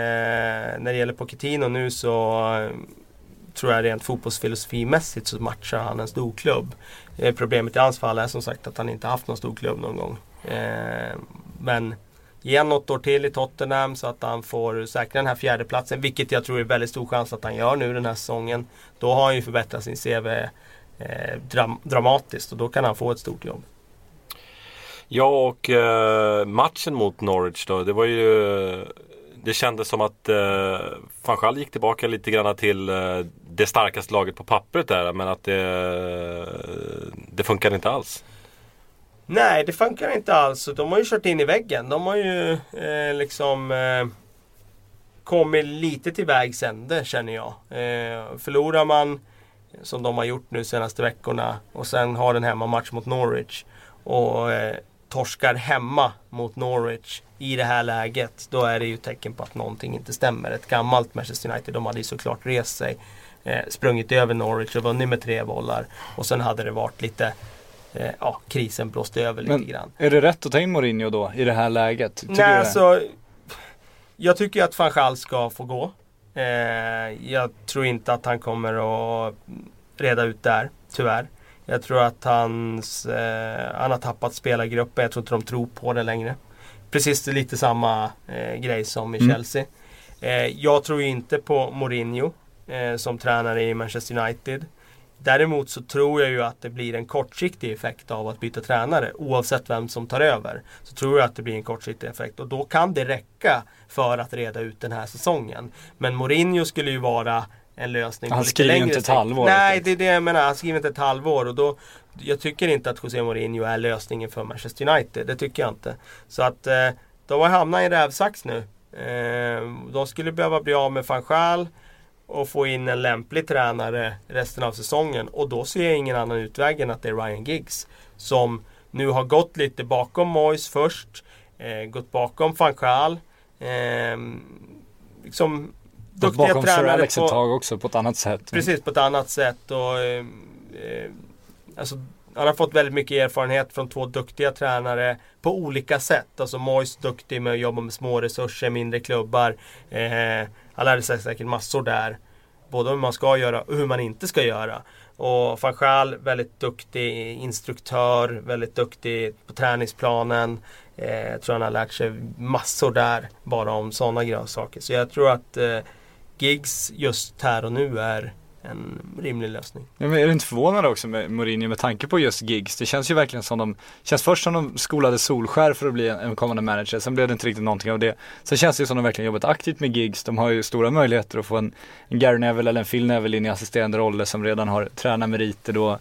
när det gäller Pochettino nu så eh, tror jag rent fotbollsfilosofimässigt så matchar han en stor klubb. Eh, problemet i hans fall är som sagt att han inte haft någon stor klubb någon gång. Eh, men ge han något år till i Tottenham så att han får säkra den här fjärdeplatsen. Vilket jag tror är väldigt stor chans att han gör nu den här säsongen. Då har han ju förbättrat sin CV eh, dram dramatiskt och då kan han få ett stort jobb. Ja och eh, matchen mot Norwich då. Det var ju Det kändes som att eh, van gick tillbaka lite grann till eh, det starkaste laget på pappret där. Men att det, eh, det funkade inte alls. Nej, det funkar inte alls. De har ju kört in i väggen. De har ju eh, liksom eh, kommit lite till vägs ände känner jag. Eh, förlorar man, som de har gjort nu senaste veckorna, och sen har en hemmamatch mot Norwich och eh, torskar hemma mot Norwich i det här läget, då är det ju tecken på att någonting inte stämmer. Ett gammalt Manchester United, de hade ju såklart rest sig, eh, sprungit över Norwich och vunnit med tre bollar. Och sen hade det varit lite eh, ja, krisen blåste över lite Men grann. är det rätt att ta in Mourinho då i det här läget? Tycker Nej, alltså, jag tycker att van Gaal ska få gå. Eh, jag tror inte att han kommer att reda ut där, tyvärr. Jag tror att hans, eh, han har tappat spelargruppen. Jag tror inte de tror på det längre. Precis lite samma eh, grej som i Mm. Chelsea. Eh, jag tror inte på Mourinho eh, som tränare i Manchester United. Däremot så tror jag ju att det blir en kortsiktig effekt av att byta tränare. Oavsett vem som tar över. Så tror jag att det blir en kortsiktig effekt. Och då kan det räcka för att reda ut den här säsongen. Men Mourinho skulle ju vara en lösning Han skriver inte ett halvår Nej, riktigt. det är det jag menar. Han skriver inte ett halvår. Och då, jag tycker inte att José Mourinho är lösningen för Manchester United. Det tycker jag inte. Så att eh, de har hamnat i rävsax nu. Eh, de skulle behöva bli av med van Gaal och få in en lämplig tränare resten av säsongen. Och då ser jag ingen annan utväg än att det är Ryan Giggs. Som nu har gått lite bakom Moyes först. Eh, gått bakom van Gaal. Eh, liksom Duktiga bakom Sir Alex på... ett tag också på ett annat sätt. Precis, på ett annat sätt. Och, eh, eh, alltså, han har fått väldigt mycket erfarenhet från två duktiga tränare på olika sätt. Alltså Moyes duktig med att jobba med små resurser, mindre klubbar. Eh, han lärde sig säkert massor där. Både hur man ska göra och hur man inte ska göra. Och van Gaal, väldigt duktig instruktör, väldigt duktig på träningsplanen. Eh, jag tror han har lärt sig massor där bara om sådana saker. Så jag tror att eh, Gigs just här och nu är en rimlig lösning. Ja, men är du inte förvånad också med Mourinho med tanke på just gigs? Det känns ju verkligen som de, känns först som de skolade Solskär för att bli en, en kommande manager, sen blev det inte riktigt någonting av det. Sen känns det ju som de verkligen jobbat aktivt med gigs, de har ju stora möjligheter att få en, en Gary Neville eller en Phil Neville in i assisterande roller som redan har tränarmeriter då.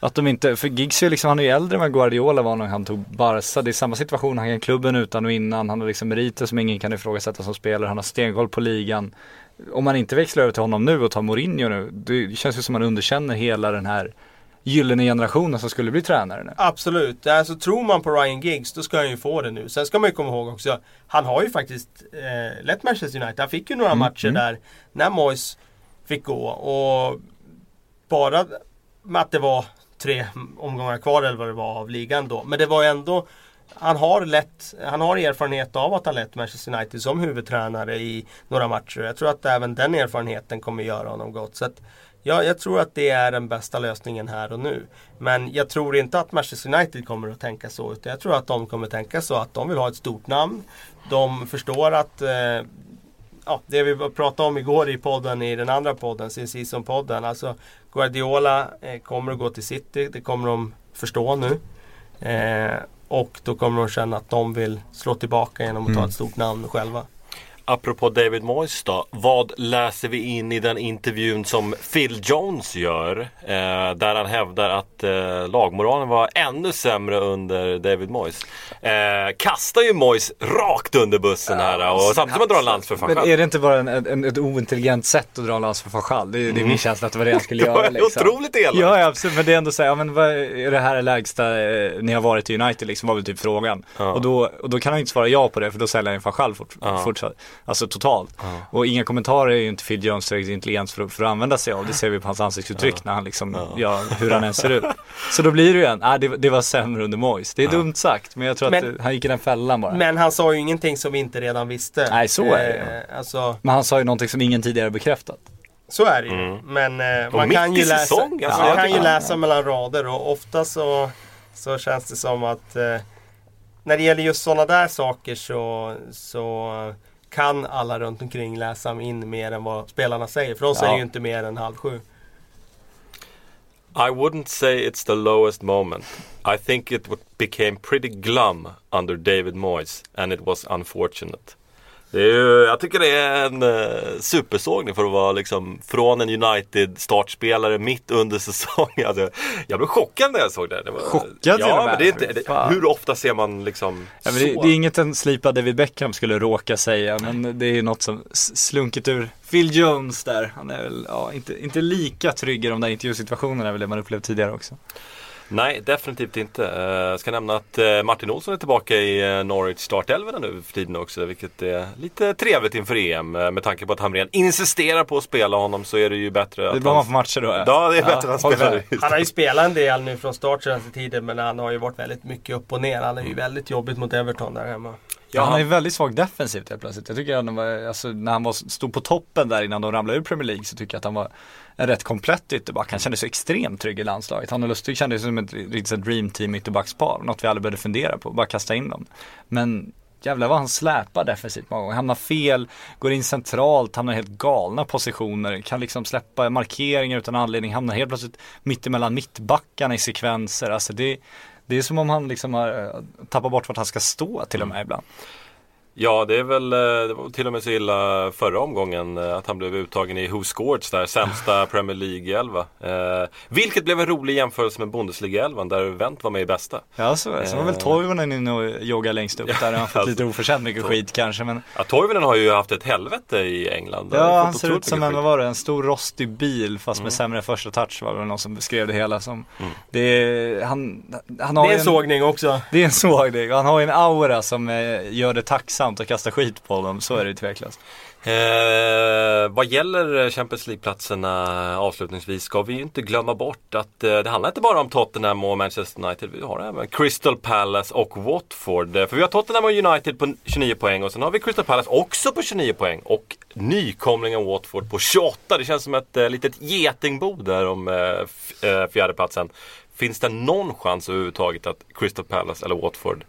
Att de inte, för Giggs är ju liksom, han är ju äldre än vad Guardiola var när han tog Barca. Det är samma situation, han kan klubben utan och innan. Han har liksom meriter som ingen kan ifrågasätta som spelare. Han har stenkoll på ligan om man inte växlar över till honom nu och tar Mourinho nu, det känns ju som man underkänner hela den här gyllene generationen som skulle bli tränare nu. Absolut. Alltså, tror man på Ryan Giggs då ska han ju få det nu. Sen ska man ju komma ihåg också, han har ju faktiskt eh, lett Manchester United. Han fick ju några Mm, matcher mm. där när Moyes fick gå. Och bara med att det var tre omgångar kvar eller vad det var av ligan då. Men det var ju ändå han har, lett, han har erfarenhet av att ha lett Manchester United som huvudtränare i några matcher. Jag tror att även den erfarenheten kommer göra honom gott. Så att, ja, jag tror att det är den bästa lösningen här och nu. Men jag tror inte att Manchester United kommer att tänka så. Utan jag tror att de kommer att tänka så att de vill ha ett stort namn. De förstår att eh, ja, det vi pratade om igår i podden, i den andra podden, sin season-podden. Alltså Guardiola eh, kommer att gå till City, det kommer de förstå nu. Eh, och då kommer de känna att de vill slå tillbaka genom att ta Mm. ett stort namn själva. Apropå David Moyes då. Vad läser vi in i den intervjun som Phil Jones gör? Eh, där han hävdar att eh, lagmoralen var ännu sämre under David Moyes. Eh, kastar ju Moyes rakt under bussen här och samtidigt som man drar en lans för Men fan är det inte bara en, en, ett ointelligent sätt att dra en lans för Fashal? Det, det är min känsla att det var det han skulle göra liksom. otroligt elakt. Ja, ja absolut, men det är ändå såhär, ja, men vad är det här lägsta eh, ni har varit i United liksom, var väl typ frågan. Ja. Och, då, och då kan han inte svara ja på det för då säljer han ju Fashal fort, Ja. fortsatt. Alltså totalt. Och inga kommentarer är ju inte Phil Jones tillräckligt intelligens för, att- för att använda sig av. Det ser vi på hans ansiktsuttryck när han liksom, ja. hur han än ser ut. Så då blir det ju en, ah, det, det var sämre under Moyes. Det är dumt sagt, men jag tror att Men- det, han gick i den fällan bara. Men, Men han sa ju ingenting som vi inte redan visste. Nej, så är det Eh, alltså, han sa ju någonting som ingen tidigare bekräftat. så är det ju. Men eh, man kan ju läsa, säsong, alltså, man kan ju läsa mellan rader och ofta så, så känns det som att eh, när det gäller just sådana där saker så, så kan alla runt omkring läsa in mer än vad spelarna säger. För de säger ju inte mer än halv sju. I wouldn't say it's the lowest moment. I think it became pretty glum under David Moyes and it was unfortunate. Det är ju, jag tycker det är en uh, supersågning för att vara liksom från en United startspelare mitt under säsongen. Alltså, jag blev chockad när jag såg det. det var, Chockad Ja, men det är inte, det, hur ofta ser man liksom Ja, men så? det, det är inget en slipad David Beckham skulle råka säga, men det är ju något som slunkit ur Phil Jones där. Han är väl, ja, inte, inte lika trygg i de där intervjusituationerna, väl det man upplevt tidigare också. Nej, definitivt inte. Jag ska nämna att eh, Martin Olsson är tillbaka i eh, Norwich startelverna nu för tiden också. Vilket är lite trevligt inför EM. eh, Med tanke på att Hamrén insisterar på att spela honom så är det ju bättre Det är att bra han... man får matcher då. Ja, det är bättre att han spelar Han har ju spelat en del nu från start senaste tiden men han har ju varit väldigt mycket upp och ner. Han är ju väldigt jobbigt mot Everton där hemma. Ja, han är väldigt svag defensivt helt plötsligt. Jag tycker att han var, alltså, när han var, stod på toppen där innan de ramlade ur Premier League så tycker jag att han var en rätt komplett ytterback. Han kändes så extremt trygg i landslaget. Han och Lustig kändes som ett riktigt dream team ytterbackspar. Något vi aldrig behövde fundera på, bara kasta in dem. Men jävlar vad han släpar defensivt många gånger. Hamnar fel, går in centralt, hamnar i helt galna positioner. Kan liksom släppa markeringar utan anledning. Hamnar helt plötsligt mittemellan mittbackarna i sekvenser. Alltså det, det är som om han liksom har eh, tappat bort vart han ska stå till och med ibland. Ja, det är väl eh, det var till och med så illa förra omgången eh, att han blev uttagen i Who Scored där, sämsta Premier League-elva. Eh, vilket blev en rolig jämförelse med Bundesliga-elvan där Wendt var med i bästa. Ja så är det. Sen var väl Eh. Toivonen inne och joggade längst upp där. Han har fått alltså, lite oförtjänt mycket skit kanske men Ja, Toivonen har ju haft ett helvete i England. Ja fått han ser ut som en, vad var det, en stor rostig bil fast Mm. med sämre första touch var det någon som beskrev det hela som. Det är, han, han Det har är ju en sågning också. Det är en sågning och han har ju en aura som gör det tacksamt intressant att kasta skit på dem, så är det ju tveklöst. Eh, vad gäller Champions League-platserna avslutningsvis ska vi ju inte glömma bort att eh, det handlar inte bara om Tottenham och Manchester United. Vi har även Crystal Palace och Watford. Eh, för vi har Tottenham och United på 29 poäng och sen har vi Crystal Palace också på 29 poäng. Och nykomlingen Watford på 28. Det känns som ett eh, litet getingbo där om eh, eh, fjärdeplatsen. Finns det någon chans överhuvudtaget att Crystal Palace eller Watford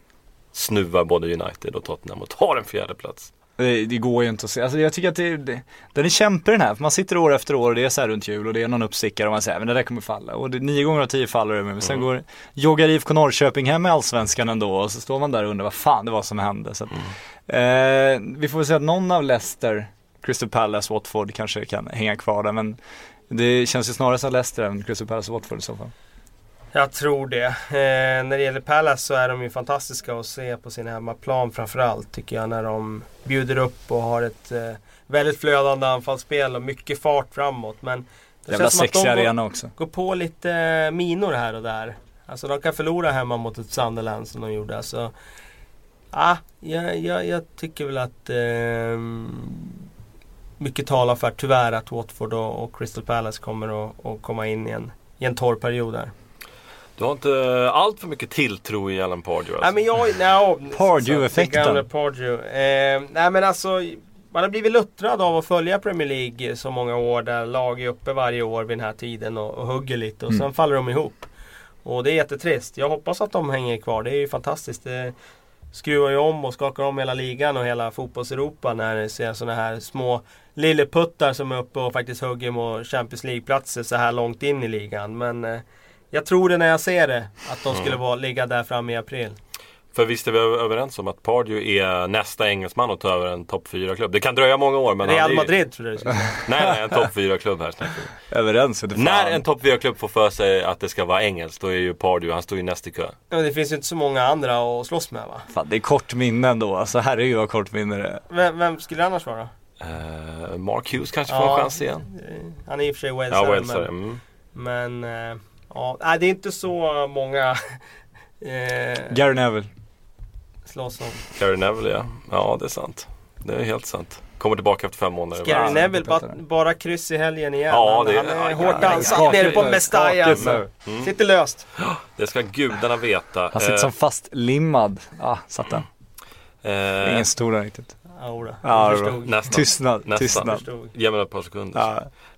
snuvar både United och Tottenham och tar en fjärde plats? Det, det går ju inte att se. Alltså jag tycker att det, det, den är kämpig den här. För man sitter år efter år och det är så här runt jul och det är någon uppstickare och man säger men det där kommer falla. Och det, nio gånger av tio faller det. Men sen går joggar IFK Norrköping hem med Allsvenskan ändå och så står man där och undrar vad fan det var som hände. Så att, eh, vi får väl säga att någon av Leicester, Crystal Palace, Watford kanske kan hänga kvar där. Men det känns ju snarare som Leicester än Crystal Palace och Watford i så fall. Jag tror det. Eh, när det gäller Palace så är de ju fantastiska att se på sin hemmaplan framförallt tycker jag. När de bjuder upp och har ett eh, väldigt flödande anfallsspel och mycket fart framåt. Men det Jävla som att de går, också. går på lite eh, minor här och där. Alltså de kan förlora hemma mot ett Sunderland som de gjorde. Alltså, ah, jag, jag, jag tycker väl att eh, mycket talar för tyvärr att Watford och, och Crystal Palace kommer att, att komma in i en, i en torr period där. Du har inte allt för mycket tilltro i Alan Pardew alltså. Nej men jag... No, Pardew-effekten. Pardew. Eh, nej men alltså. Man har blivit luttrad av att följa Premier League så många år där lag är uppe varje år vid den här tiden och, och hugger lite och Mm. sen faller de ihop. Och det är jättetrist. Jag hoppas att de hänger kvar. Det är ju fantastiskt. Det skruvar ju om och skakar om hela ligan och hela fotbolls-Europa när det ser sådana här små lilleputtar som är uppe och faktiskt hugger mot Champions League-platser så här långt in i ligan. Men eh, jag tror det när jag ser det. Att de skulle vara, ligga där framme i april. För visst är vi överens om att Pardew är nästa engelsman att ta över en topp 4-klubb. Det kan dröja många år men är Real ju- Madrid tror jag det skulle. Nej, nej, en topp 4-klubb här snackar vi. Överens, du När fan. en topp 4-klubb får för sig att det ska vara engelskt, då är ju Pardew, han står ju näst i kö. Men det finns ju inte så många andra att slåss med va? Fan, det är kort minne ändå. Alltså herregud vad kort minne det är. Vem, vem skulle det annars vara? Eh, Mark Hughes kanske får Ja. en chans igen. Han är i och för sig Ja, walesare. Walesare. men, Mm. men eh, ja, nej, det är inte så många eh, Gary Neville. slåss om. Gary Neville ja. Ja, det är sant. Det är helt sant. Kommer tillbaka efter fem månader. Gary Ja, Neville, jag bara, kryss i helgen igen. Ja, han, det- han är ja, hårt ja, ansatt nere på Mestalla. Alltså. nu. Sitter löst. Det ska gudarna veta. Han sitter Eh, som fastlimmad. Ah, satt den. eh, Ingen stor där riktigt. Jodå, Ja, förstod. Nästan. Tystnad, Nästan. tystnad. Ge mig ett par sekunder.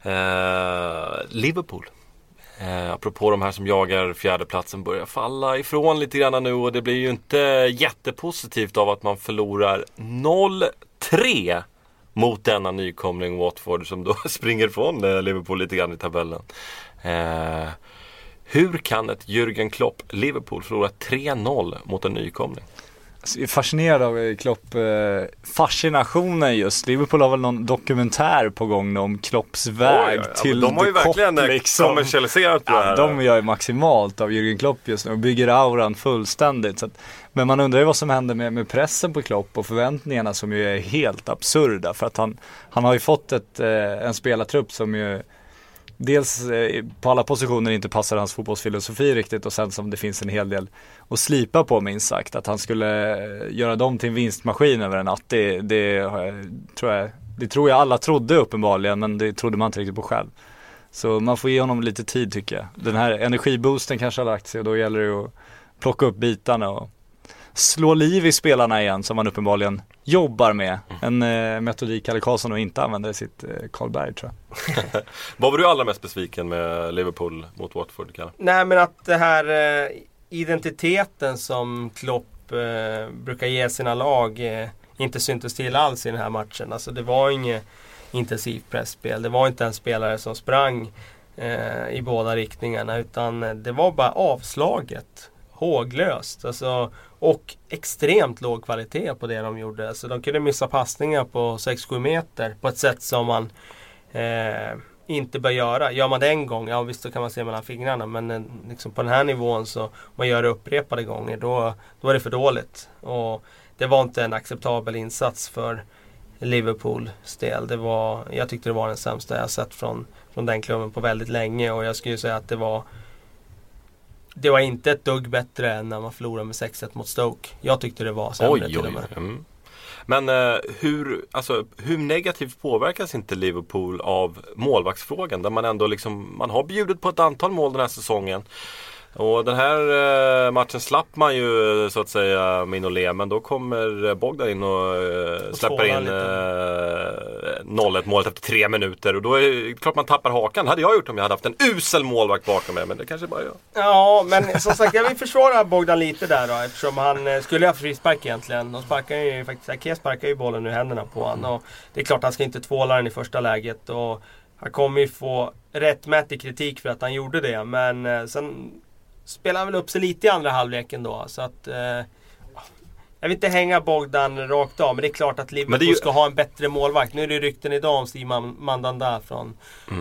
Ja. Eh, Liverpool. Eh, apropå de här som jagar fjärdeplatsen börjar falla ifrån lite grann nu och det blir ju inte jättepositivt av att man förlorar 0-3 mot denna nykomling Watford som då springer från eh, Liverpool lite grann i tabellen. Eh, hur kan ett Jürgen Klopp Liverpool förlora 3-0 mot en nykomling? Fascinerad av eh, Klopp, eh, fascinationen just. Liverpool har väl någon dokumentär på gång om Klopps väg till de har ju verkligen Kop, eh, liksom. kommersialiserat det Ja, här. de gör ju maximalt av Jürgen Klopp just nu och bygger auran fullständigt. Att, men man undrar ju vad som händer med, med pressen på Klopp och förväntningarna som ju är helt absurda. För att han, han har ju fått ett, eh, en spelartrupp som ju dels eh, på alla positioner inte passar hans fotbollsfilosofi riktigt och sen som det finns en hel del att slipa på minst sagt. Att han skulle eh, göra dem till en vinstmaskin över en natt, det, det, tror jag, det tror jag alla trodde uppenbarligen men det trodde man inte riktigt på själv. Så man får ge honom lite tid tycker jag. Den här energiboosten kanske har lagt sig och då gäller det att plocka upp bitarna och slå liv i spelarna igen som man uppenbarligen jobbar med. En eh, metodik Kalle Karlsson och inte använder i sitt eh, Karlberg tror jag. Vad var du allra mest besviken med Liverpool mot Watford, Kalle? Nej men att det här eh, identiteten som Klopp eh, brukar ge sina lag eh, inte syntes till alls i den här matchen. Alltså det var inget intensivt pressspel. Det var inte en spelare som sprang eh, i båda riktningarna utan eh, det var bara avslaget. Håglöst. Alltså, och extremt låg kvalitet på det de gjorde. Alltså, de kunde missa passningar på 6-7 meter på ett sätt som man eh, inte bör göra. Gör man det en gång, ja visst då kan man se mellan fingrarna. Men eh, liksom på den här nivån så om man gör det upprepade gånger då, då är det för dåligt. Och det var inte en acceptabel insats för Liverpools del. Det var, jag tyckte det var den sämsta jag sett från, från den klubben på väldigt länge. Och jag skulle säga att det var det var inte ett dugg bättre än när man förlorade med 6-1 mot Stoke. Jag tyckte det var sämre Oj, till och med. Mm. Men eh, hur, alltså, hur negativt påverkas inte Liverpool av målvaktsfrågan? Där man ändå liksom, man har bjudit på ett antal mål den här säsongen. Och den här eh, matchen slapp man ju eh, så att säga Minolet men då kommer Bogdan in och eh, släpper in lite. eh, 0-1 målet efter tre minuter och då är det klart man tappar hakan. Det hade jag gjort om jag hade haft en usel målvakt bakom mig men det kanske bara jag. Ja, men som sagt jag vill försvara Bogdan lite där då eftersom han eh, skulle ha frispark egentligen. De sparkar ju faktiskt, Ake sparkar ju bollen ur händerna på honom. Och det är klart han ska inte tvåla den i första läget. Och han kommer ju få rättmätig kritik för att han gjorde det. Men eh, sen spelade han väl upp sig lite i andra halvleken då. Så att, eh, jag vill inte hänga Bogdan rakt av, men det är klart att Liverpool ju- ska ha en bättre målvakt. Nu är det rykten idag om Steve Man- Mandanda från,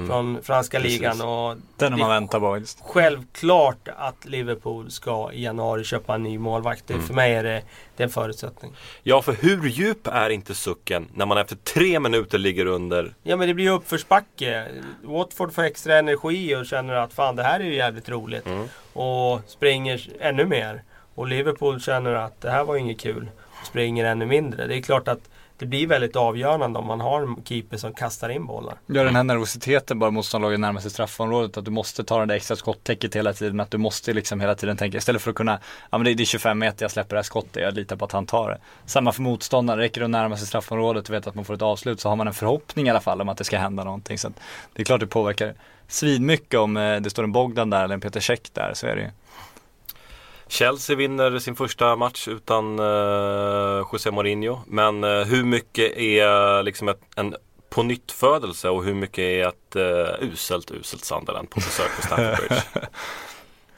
från franska Precis. ligan. Och Den har man väntat på. faktiskt. Självklart att Liverpool ska i januari köpa en ny målvakt. Det, För mig är det, det är en förutsättning. Ja, för hur djup är inte sucken när man efter tre minuter ligger under? Ja men det blir ju uppförsbacke. Watford får extra energi och känner att fan det här är ju jävligt roligt. Och springer ännu mer. Och Liverpool känner att det här var inget kul. Och springer ännu mindre. Det är klart att det blir väldigt avgörande om man har en keeper som kastar in bollar. Ja den här nervositeten bara motståndarlaget närmar sig straffområdet. Att du måste ta det där extra skottäcket hela tiden. Att du måste liksom hela tiden tänka istället för att kunna, ja men det, är 25 meter, jag släpper det här skottet, jag litar på att han tar det. Samma för motståndaren, räcker det att närma sig straffområdet och veta att man får ett avslut så har man en förhoppning i alla fall om att det ska hända någonting. Så att det är klart det påverkar svinmycket om eh, det står en Bogdan där eller en Peter Käck där, så är det ju. Chelsea vinner sin första match utan eh, José Mourinho. Men eh, hur mycket är liksom ett, en på nytt födelse och hur mycket är ett uh, uselt, uselt Sunderland på besök på Stamford Bridge?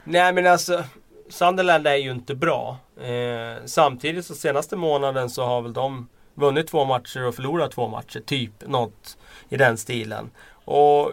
Nej men alltså Sunderland är ju inte bra. Eh, samtidigt så senaste månaden så har väl de vunnit två matcher och förlorat två matcher. Typ något i den stilen. Och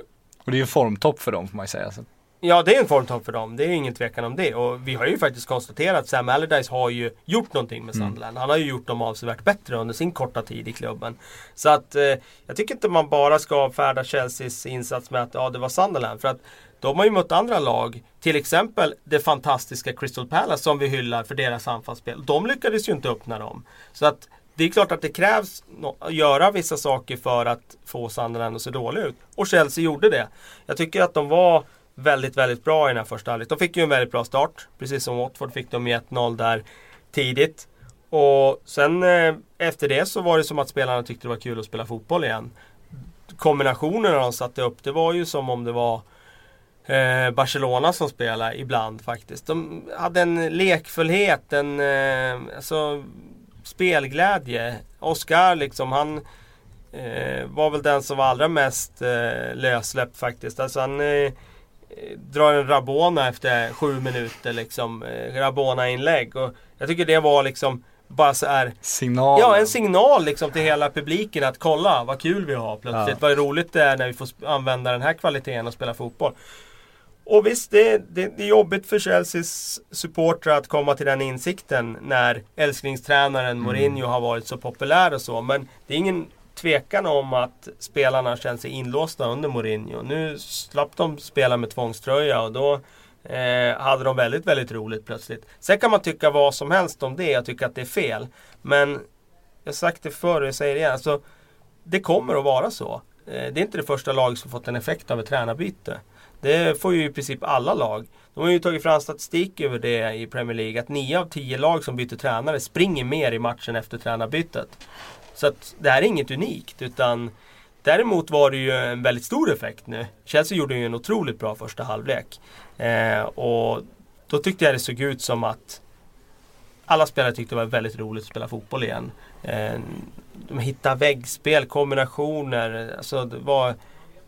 Och det är ju en formtopp för dem får man ju säga. Så. Ja, det är en formtopp för dem. Det är ingen tvekan om det. Och vi har ju faktiskt konstaterat att Sam Allardyce har ju gjort någonting med Sunderland. Han har ju gjort dem avsevärt bättre under sin korta tid i klubben. Så att eh, jag tycker inte man bara ska avfärda Chelseas insats med att ja, det var Sunderland. För att de har ju mött andra lag. Till exempel det fantastiska Crystal Palace som vi hyllar för deras anfallsspel. De lyckades ju inte öppna dem. Så att det är klart att det krävs att göra vissa saker för att få Sunderland att se dålig ut. Och Chelsea gjorde det. Jag tycker att de var väldigt, väldigt bra i den här första halvlek. De fick ju en väldigt bra start. Precis som Watford fick de ju 1-0 där tidigt. Och sen eh, efter det så var det som att spelarna tyckte det var kul att spela fotboll igen. Kombinationerna de satte upp, det var ju som om det var eh, Barcelona som spelade ibland faktiskt. De hade en lekfullhet, en eh, alltså, spelglädje. Oscar liksom, han eh, var väl den som var allra mest eh, lössläppt faktiskt. Alltså han eh, drar en Rabona efter sju minuter liksom. Eh, Rabona-inlägg. Och jag tycker det var liksom bara så här Signal. Ja, en signal liksom till hela publiken att kolla vad kul vi har plötsligt. Vad roligt det är när vi får använda den här kvaliteten och spela fotboll. Och visst, det, det, det är jobbigt för Chelseas supportrar att komma till den insikten när älsklingstränaren Mourinho har varit så populär och så. Men det är ingen tvekan om att spelarna känner sig inlåsta under Mourinho. Nu slapp de spela med tvångströja och då eh, hade de väldigt, väldigt roligt plötsligt. Sen kan man tycka vad som helst om det. Jag tycker att det är fel. Men jag har sagt det förr och jag säger det igen. Alltså, det kommer att vara så. Eh, det är inte det första laget som fått en effekt av ett tränarbyte. Det får ju i princip alla lag. De har ju tagit fram statistik över det i Premier League. Att 9 av 10 lag som byter tränare springer mer i matchen efter tränarbytet. Så att det här är inget unikt. Utan Däremot var det ju en väldigt stor effekt nu. Chelsea gjorde ju en otroligt bra första halvlek. Eh, och då tyckte jag det såg ut som att alla spelare tyckte det var väldigt roligt att spela fotboll igen. Eh, de hittade väggspel, kombinationer. Alltså det var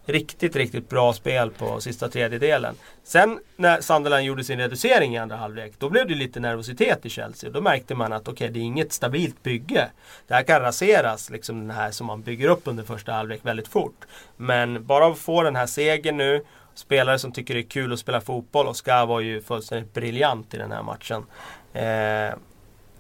riktigt, riktigt bra spel på sista tredjedelen. Sen när Sunderland gjorde sin reducering i andra halvlek, då blev det lite nervositet i Chelsea. Då märkte man att okej, okay, det är inget stabilt bygge. Det här kan raseras, liksom den här som man bygger upp under första halvlek väldigt fort. Men bara att få den här segern nu, spelare som tycker det är kul att spela fotboll, och Ska var ju fullständigt briljant i den här matchen. Eh,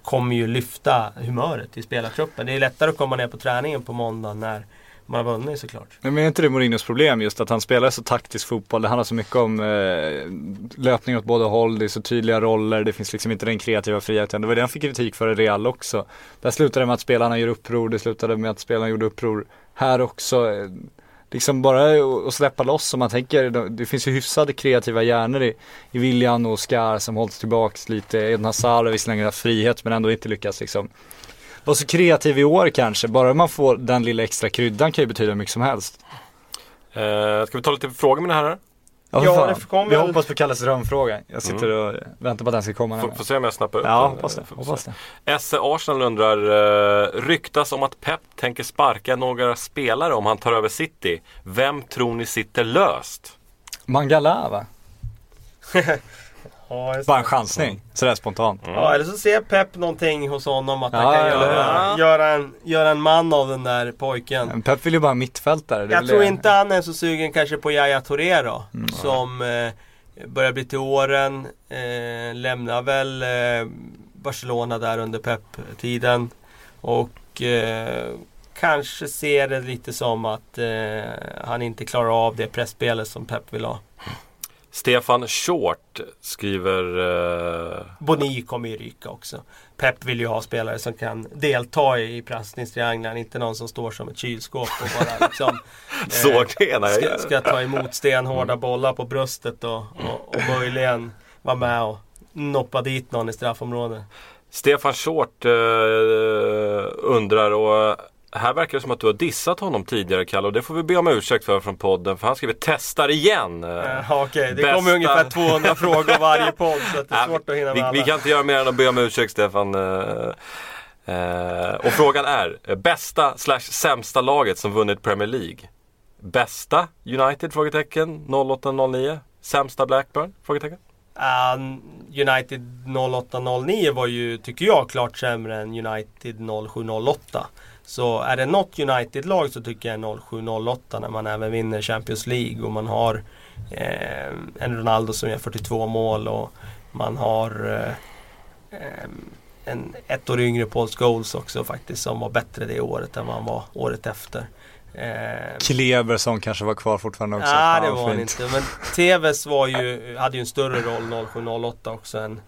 kommer ju lyfta humöret i spelartruppen. Det är lättare att komma ner på träningen på måndag när man har vunnit såklart. Men är inte det Mourinhos problem just att han spelar så taktisk fotboll? Det handlar så mycket om eh, löpning åt båda håll, det är så tydliga roller, det finns liksom inte den kreativa friheten. Det var det han fick kritik för i Real också. Där slutade det med att spelarna gör uppror, det slutade med att spelarna gjorde uppror här också. Eh, Liksom bara att släppa loss om man tänker, det finns ju hyfsade kreativa hjärnor i, i William och Oscar som hålls tillbaks lite. Eden Hazard har visserligen haft frihet men ändå inte lyckats liksom vara så kreativ i år kanske. Bara man får den lilla extra kryddan kan ju betyda mycket som helst. Eh, ska vi ta lite frågor mina herrar? Ja, Ja, det kommer Vi väl- hoppas på Kalles drömfråga. Jag sitter och väntar på att den ska komma. Får, se om jag snappar upp Ja, den. hoppas det. Får Hoppas se. det. SC Arsenal undrar, eh, ryktas om att Pep tänker sparka några spelare om han tar över City. Vem tror ni sitter löst? Mangala va? Ja, Bara en det. chansning. Sådär spontant. ja, eller så ser Pep någonting hos honom att han Ja, kan eller göra, göra, en, göra en man av den där pojken. Men Pep vill ju bara mittfältare. Jag tror det. inte han är så sugen kanske på Yahya Touré då. Mm. Som eh, börjar bli till åren. Eh, lämnar väl eh, Barcelona där under Pep-tiden. Och eh, kanske ser det lite som att eh, han inte klarar av det pressspelet som Pep vill ha. Stefan Short skriver eh, Boni kommer ju ryka också. Pep vill ju ha spelare som kan delta i passningstriangeln. Inte någon som står som ett kylskåp och bara liksom Såg det när jag ska, ska ta emot stenhårda bollar på bröstet och, och, och möjligen vara med och noppa dit någon i straffområdet. Stefan Short eh, undrar och här verkar det som att du har dissat honom tidigare Kalle och det får vi be om ursäkt för från podden för han skriver testar igen. Uh, Okej, det Bästa- kommer ungefär 200 frågor varje podd så att det är Ja, svårt att hinna vi, med vi alla. kan inte göra mer än att be om ursäkt Stefan. Eh, eh, och frågan är, bästa slash sämsta laget som vunnit Premier League? Bästa United? Frågetecken 0809 Sämsta Blackburn? Frågetecken Uh, United 0809 var ju, tycker jag, klart sämre än United 0708. Så är det något United-lag så tycker jag 0708 när man även vinner Champions League och man har eh, en Ronaldo som gör 42 mål och man har eh, en ett år yngre Paul Scholes också faktiskt som var bättre det året än vad han var året efter. Eh, Kleber som kanske var kvar fortfarande också. Nej det var han inte. Men TVs var ju, hade ju en större roll 0708 också än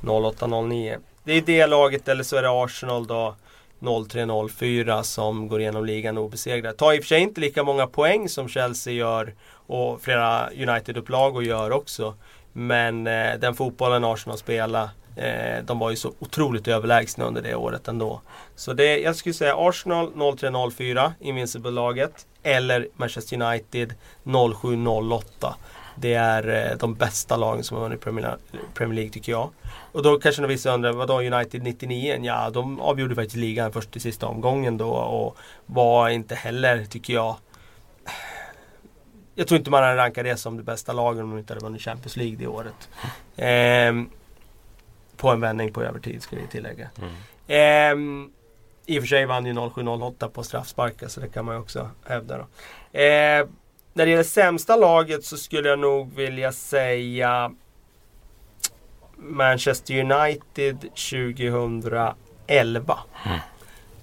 0809. Det är det laget eller så är det Arsenal då 03-04 som går igenom ligan obesegrade. Tar i och för sig inte lika många poäng som Chelsea gör och flera United-upplagor gör också. Men eh, den fotbollen Arsenal spelar eh, de var ju så otroligt överlägsna under det året ändå. Så det, jag skulle säga Arsenal 03-04, Invincible-laget. Eller Manchester United 07-08. Det är eh, de bästa lagen som har vunnit Premier, League tycker jag. Och då kanske vissa undrar, vadå United 99? Ja, de avgjorde faktiskt ligan först i sista omgången då och var inte heller, tycker jag, jag tror inte man hade rankat det som det bästa laget om de inte hade vunnit Champions League det året. Ehm, på en vändning på övertid ska vi tillägga. Ehm, I och för sig vann ju 07-08 på straffsparkar så det kan man ju också hävda då. Ehm, när det gäller sämsta laget så skulle jag nog vilja säga Manchester United 2011.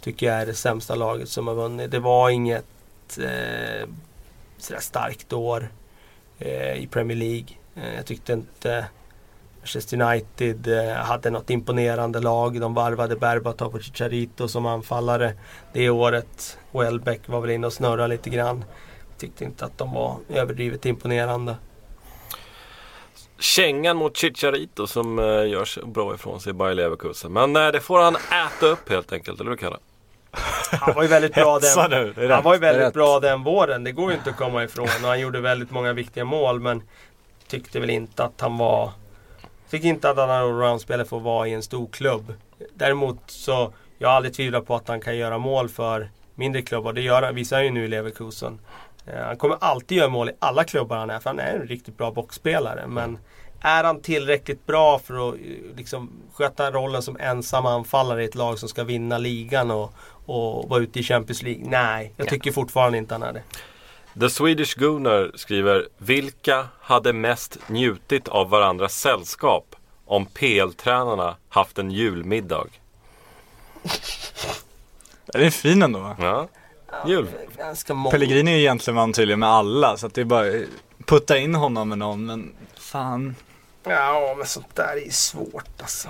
Tycker jag är det sämsta laget som har vunnit. Det var inget eh, sådär starkt år eh, i Premier League. Eh, jag tyckte inte Manchester United eh, hade något imponerande lag. De varvade Berbatov och Chicharito som anfallare det året. Welbeck var väl inne och snurrade lite grann. Tyckte inte att de var överdrivet imponerande. Kängan mot Chicharito som eh, gör bra ifrån sig i Bayer Leverkusen. Men eh, det får han äta upp helt enkelt, eller hur Kalle? Han var ju väldigt bra den, nu, han var ju väldigt bra den våren. Det går ju inte att komma ifrån. Och han gjorde väldigt många viktiga mål men tyckte väl inte att han var... Tyckte inte att han hade allround-spelare för att vara i en stor klubb. Däremot så, jag har aldrig tvivlat på att han kan göra mål för mindre klubbar. Det gör han, visar han ju nu i Leverkusen. Eh, Han kommer alltid göra mål i alla klubbar han är, för han är en riktigt bra boxspelare. Men är han tillräckligt bra för att eh, liksom, sköta rollen som ensam anfallare i ett lag som ska vinna ligan och, och vara ute i Champions League? Nej, jag tycker fortfarande inte han är det. The Swedish Gunnar skriver Vilka hade mest njutit av varandras sällskap om PL-tränarna haft en julmiddag? Det är fin ändå? Ja. Jul. Ganska många. Pellegrini är ju gentleman tydligen med alla så att det är bara putta in honom med någon men fan. Ja, men sånt där är ju svårt alltså.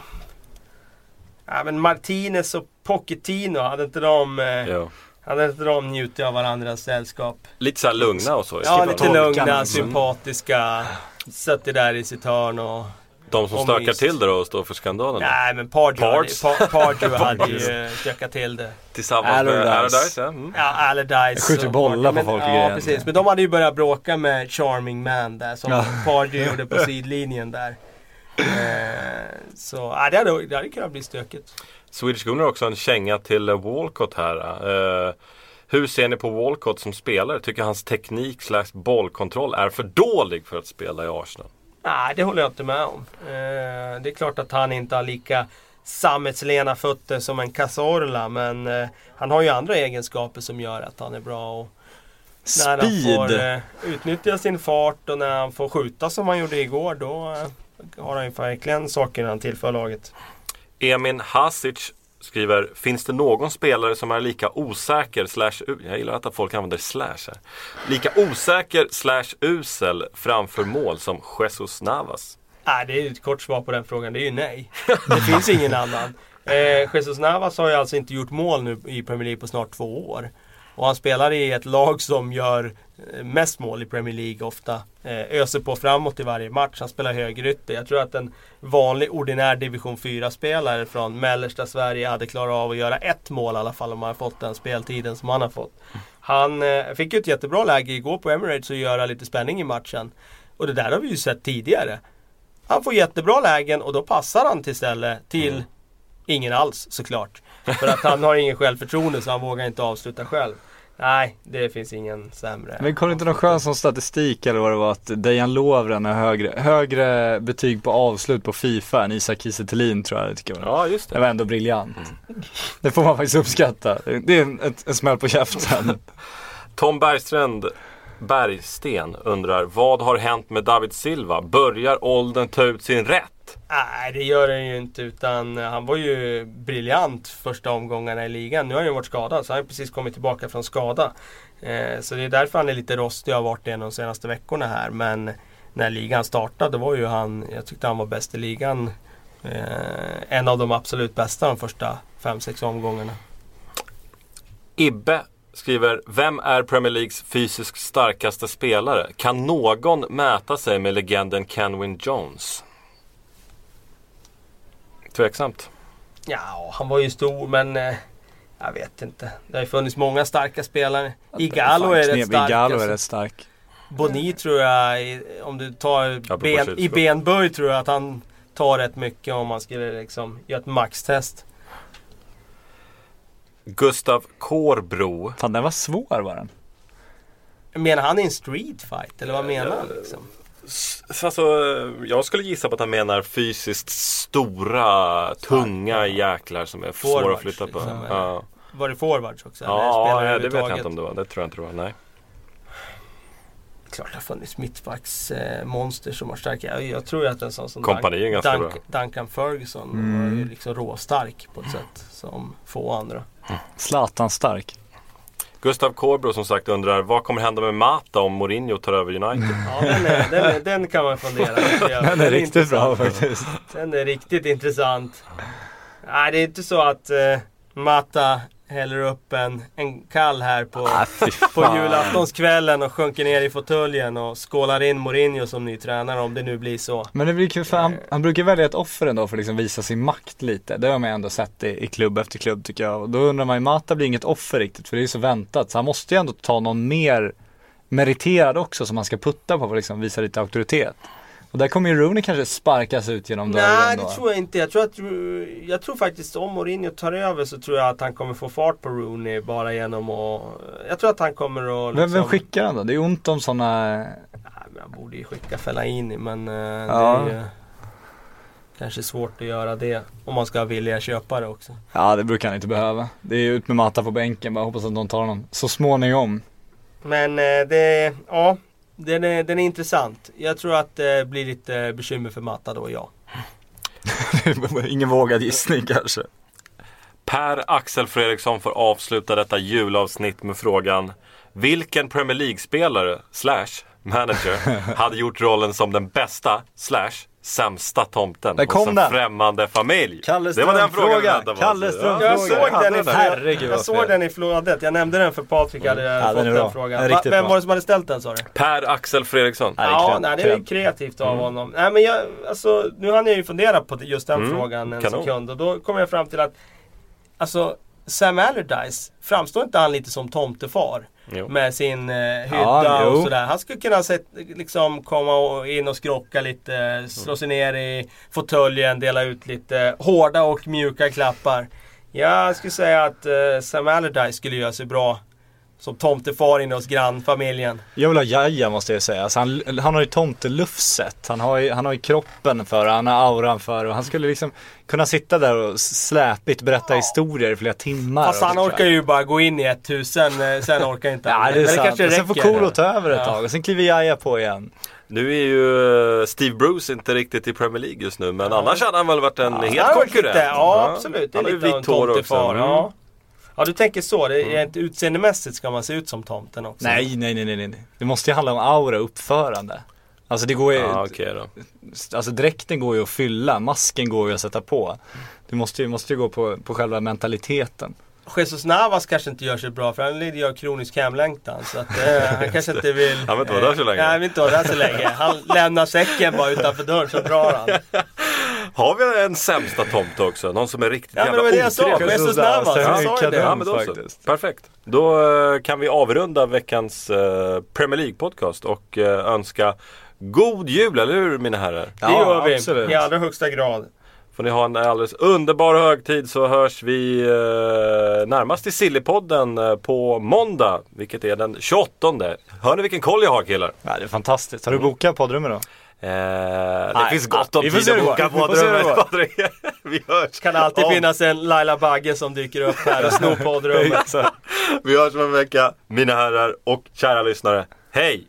Ja, men Martinez och Pochettino, hade inte de, eh, hade inte de njutit av varandras sällskap? Lite såhär lugna och så. Ja, lite lugna, liksom. sympatiska. Suttit där i sitt hörn och... De som Om stökar just- till det då och står för skandalen. Nej, men Pardew hade, Pardew hade ju stökat till det. Tillsammans med Allardyce. Allardyce. Ja. Mm. Ja, Allardyce. Skjuter bollar på men, folk och Ja, precis. Men de hade ju börjat bråka med Charming Man där, som Ja. Pardew gjorde på sidlinjen där. Eh, så, ja, det hade, det hade kunnat bli stökigt. Swedish Gunnar har också en känga till eh, Walcott här. Eh, hur ser ni på Walcott som spelare? Tycker hans teknik slash bollkontroll är för dålig för att spela i Arsenal? Nej, det håller jag inte med om. Eh, det är klart att han inte har lika sammetslena fötter som en Cazorla men eh, han har ju andra egenskaper som gör att han är bra. Och när han får Speed. eh, utnyttja sin fart och när han får skjuta som han gjorde igår då eh, har han ju verkligen saker han tillför laget. Emin Hasic skriver Finns det någon spelare som är lika osäker slash Jag gillar att folk använder slash här. Lika osäker slash usel framför mål som Jesus Navas? Nej, det är ju ett kort svar på den frågan. Det är ju nej. Det finns ingen annan. Eh, Jesus Navas har ju alltså inte gjort mål nu i Premier League på snart två år. Och han spelar i ett lag som gör mest mål i Premier League ofta. Eh, öser på framåt i varje match. Han spelar högerytter. Jag tror att en vanlig ordinär division 4-spelare från mellersta Sverige hade klarat av att göra ett mål i alla fall om han fått den speltiden som han har fått. Han eh, fick ju ett jättebra läge igår på Emirates och göra lite spänning i matchen. Och det där har vi ju sett tidigare. Han får jättebra lägen och då passar han till istället till ingen alls såklart. För att han har ingen självförtroende så han vågar inte avsluta själv. Nej, det finns ingen sämre. Men kom det inte någon skön som statistik eller vad det var att Dejan Lovren har högre, högre betyg på avslut på Fifa än Isak Kiese tror jag det tycker jag. Ja, just Det det. var ändå briljant. Det får man faktiskt uppskatta. Det är en, ett, en smäll på käften. Tom Bergstrand Bergsten undrar Vad har hänt med David Silva? Börjar åldern ta ut sin rätt? Nej, det gör han ju inte utan han var ju briljant första omgångarna i ligan. Nu har han ju varit skadad så han har precis kommit tillbaka från skada. Eh, så det är därför han är lite rostig och har varit det de senaste veckorna här. Men när ligan startade var ju han, jag tyckte han var bäst i ligan. Eh, en av de absolut bästa de första 5-6 omgångarna. Ibbe skriver Vem är Premier Leagues fysiskt starkaste spelare? Kan någon mäta sig med legenden Kenwin Jones? Tveksamt. Ja, han var ju stor men eh, jag vet inte. Det har ju funnits många starka spelare. Igalo är rätt stark. Igalo är alltså. rätt stark. Boni tror jag, i- om du tar ben, i benböj tror jag att han tar rätt mycket om man skulle liksom göra ett maxtest. Gustav Kårbro. Fan den var svår var den. Menar han i en street fight eller vad menar han liksom? Alltså, jag skulle gissa på att han menar fysiskt stora, tunga jäklar som är svåra att Forwards, flytta på. liksom, ja, Var det forwards också? ja, ja det vet jag inte om det var. Det tror jag inte det var. Nej. Klart det har funnits mittbacks eh, monster som var starka. Jag, jag tror att en sån som Kompani Dunk. Duncan Ferguson Mm. var ju liksom råstark på ett sätt som få andra. Zlatan stark. Gustav Kårbro som sagt undrar vad kommer hända med Mata om Mourinho tar över United? Ja, den, är, den, är, den kan man fundera på. Den är riktigt bra intressant. faktiskt. Den är riktigt intressant. Nej, det är inte så att eh, Mata häller upp en, en kall här på, Ah, på julaftonskvällen och sjunker ner i fåtöljen och skålar in Mourinho som ny tränare om det nu blir så. Men det blir kul för han, han brukar välja ett offer ändå för att liksom visa sin makt lite. Det har man ändå sett i, i klubb efter klubb tycker jag. Och då undrar man ju, Mata blir inget offer riktigt för det är så väntat. Så han måste ju ändå ta någon mer meriterad också som han ska putta på för att liksom visa lite auktoritet. Och där kommer ju Rooney kanske sparkas ut genom dörren Nej, då. det tror jag inte. Jag tror, att, jag tror faktiskt om Mourinho tar över så tror jag att han kommer få fart på Rooney bara genom att... Jag tror att han kommer att... Vem, vem liksom- skickar han då? Det är ont om sådana Nej, men han borde ju skicka Fellaini men eh, Ja. det är ju kanske svårt att göra det. Om man ska vilja köpa det också. Ja det brukar han inte behöva. Det är ut med Mata på bänken bara hoppas att de tar honom så småningom. Men eh, det, ja, den är, den är intressant. Jag tror att det blir lite bekymmer för Matta då, ja. Ingen vågad gissning kanske. Per Axel Fredriksson får avsluta detta julavsnitt med frågan Vilken Premier League-spelare, slash manager, hade gjort rollen som den bästa, slash sämsta tomten Där hos en den. främmande familj? Kalle det var den frågan Ström-frågan. väntade på. Kalle Ja, Ström-frågan. Jag såg den i, Herregud, jag vad såg fel. den i flödet. Jag nämnde den för Patrik hade jag Ja, fått den är den, bra. frågan. Är Va, riktigt vem bra. var det som hade ställt den sa du? Per Axel Fredriksson. Ja, kred- nej, det är kreativt av honom. Nej, men jag, alltså, nu hann jag ju fundera på just den Mm, frågan en kanon. sekund och då kom jag fram till att Alltså Sam Allardyce, framstår inte han lite som tomtefar? Jo. Med sin eh, hydda Ja, och sådär. Han skulle kunna sett, liksom komma in och skrocka lite, slå sig ner i fåtöljen, dela ut lite hårda och mjuka klappar. Jag skulle säga att eh, Sam Allardyce skulle göra sig bra som tomtefar inne hos grannfamiljen. Jag vill ha Jaja måste jag säga. Alltså han, han har ju tomtelufset. Han har ju, han har ju kroppen för det, han har auran för det. Han skulle liksom kunna sitta där och släpigt berätta historier i flera timmar. Fast han orkar ju bara gå in i ett tusen, eh, sen orkar inte han. Ja det är Men sant. och sen får. Kolo ta över ett Ja. tag och sen kliver Jaja på igen. Nu är ju eh, Steve Bruce inte riktigt i Premier League just nu men annars hade han väl varit en Ja, varit konkurrent. Lite, ja, absolut. Det är Han har ju lite av en vitt hår också. tomtefar. Mm. Ja. Ja, du tänker så. Det är inte utseendemässigt ska man se ut som tomten också. Nej, nej, nej, nej, nej. Det måste ju handla om aura och uppförande. Alltså det går ju, Ja, okej då. alltså dräkten går ju att fylla, masken går ju att sätta på. Du måste ju, måste ju gå på, på själva mentaliteten. Jesus Navas kanske inte gör sig bra för han lider ju av kronisk hemlängtan. Så att, eh, han kanske inte vill... Han vill inte vara där så länge. Nej, han vill inte vara där så länge. Han lämnar säcken bara utanför dörren så drar han. Har vi en sämsta tomte också? Någon som är riktigt Ja, men jävla det var det jag sa. otrevlig? Jesus Navas, jag sa ju det. Ja, men då så. Perfekt. Då eh, kan vi avrunda veckans eh, Premier League podcast och eh, önska god jul, eller hur mina herrar? Det Ja, gör vi absolut. i allra högsta grad. Får ni ha en alldeles underbar högtid så hörs vi eh, närmast i Sillypodden eh, på måndag, vilket är den 28. Hör ni vilken koll jag har killar? Ja, det är fantastiskt. Har du bokat poddrummet då? Eh, det Nej, finns gott om vi får tid att boka poddrummet. Patrik. Vi hörs. Kan alltid om- finnas en Laila Bagge som dyker upp här och snor poddrummet. Vi hörs om en vecka, mina herrar och kära lyssnare. Hej!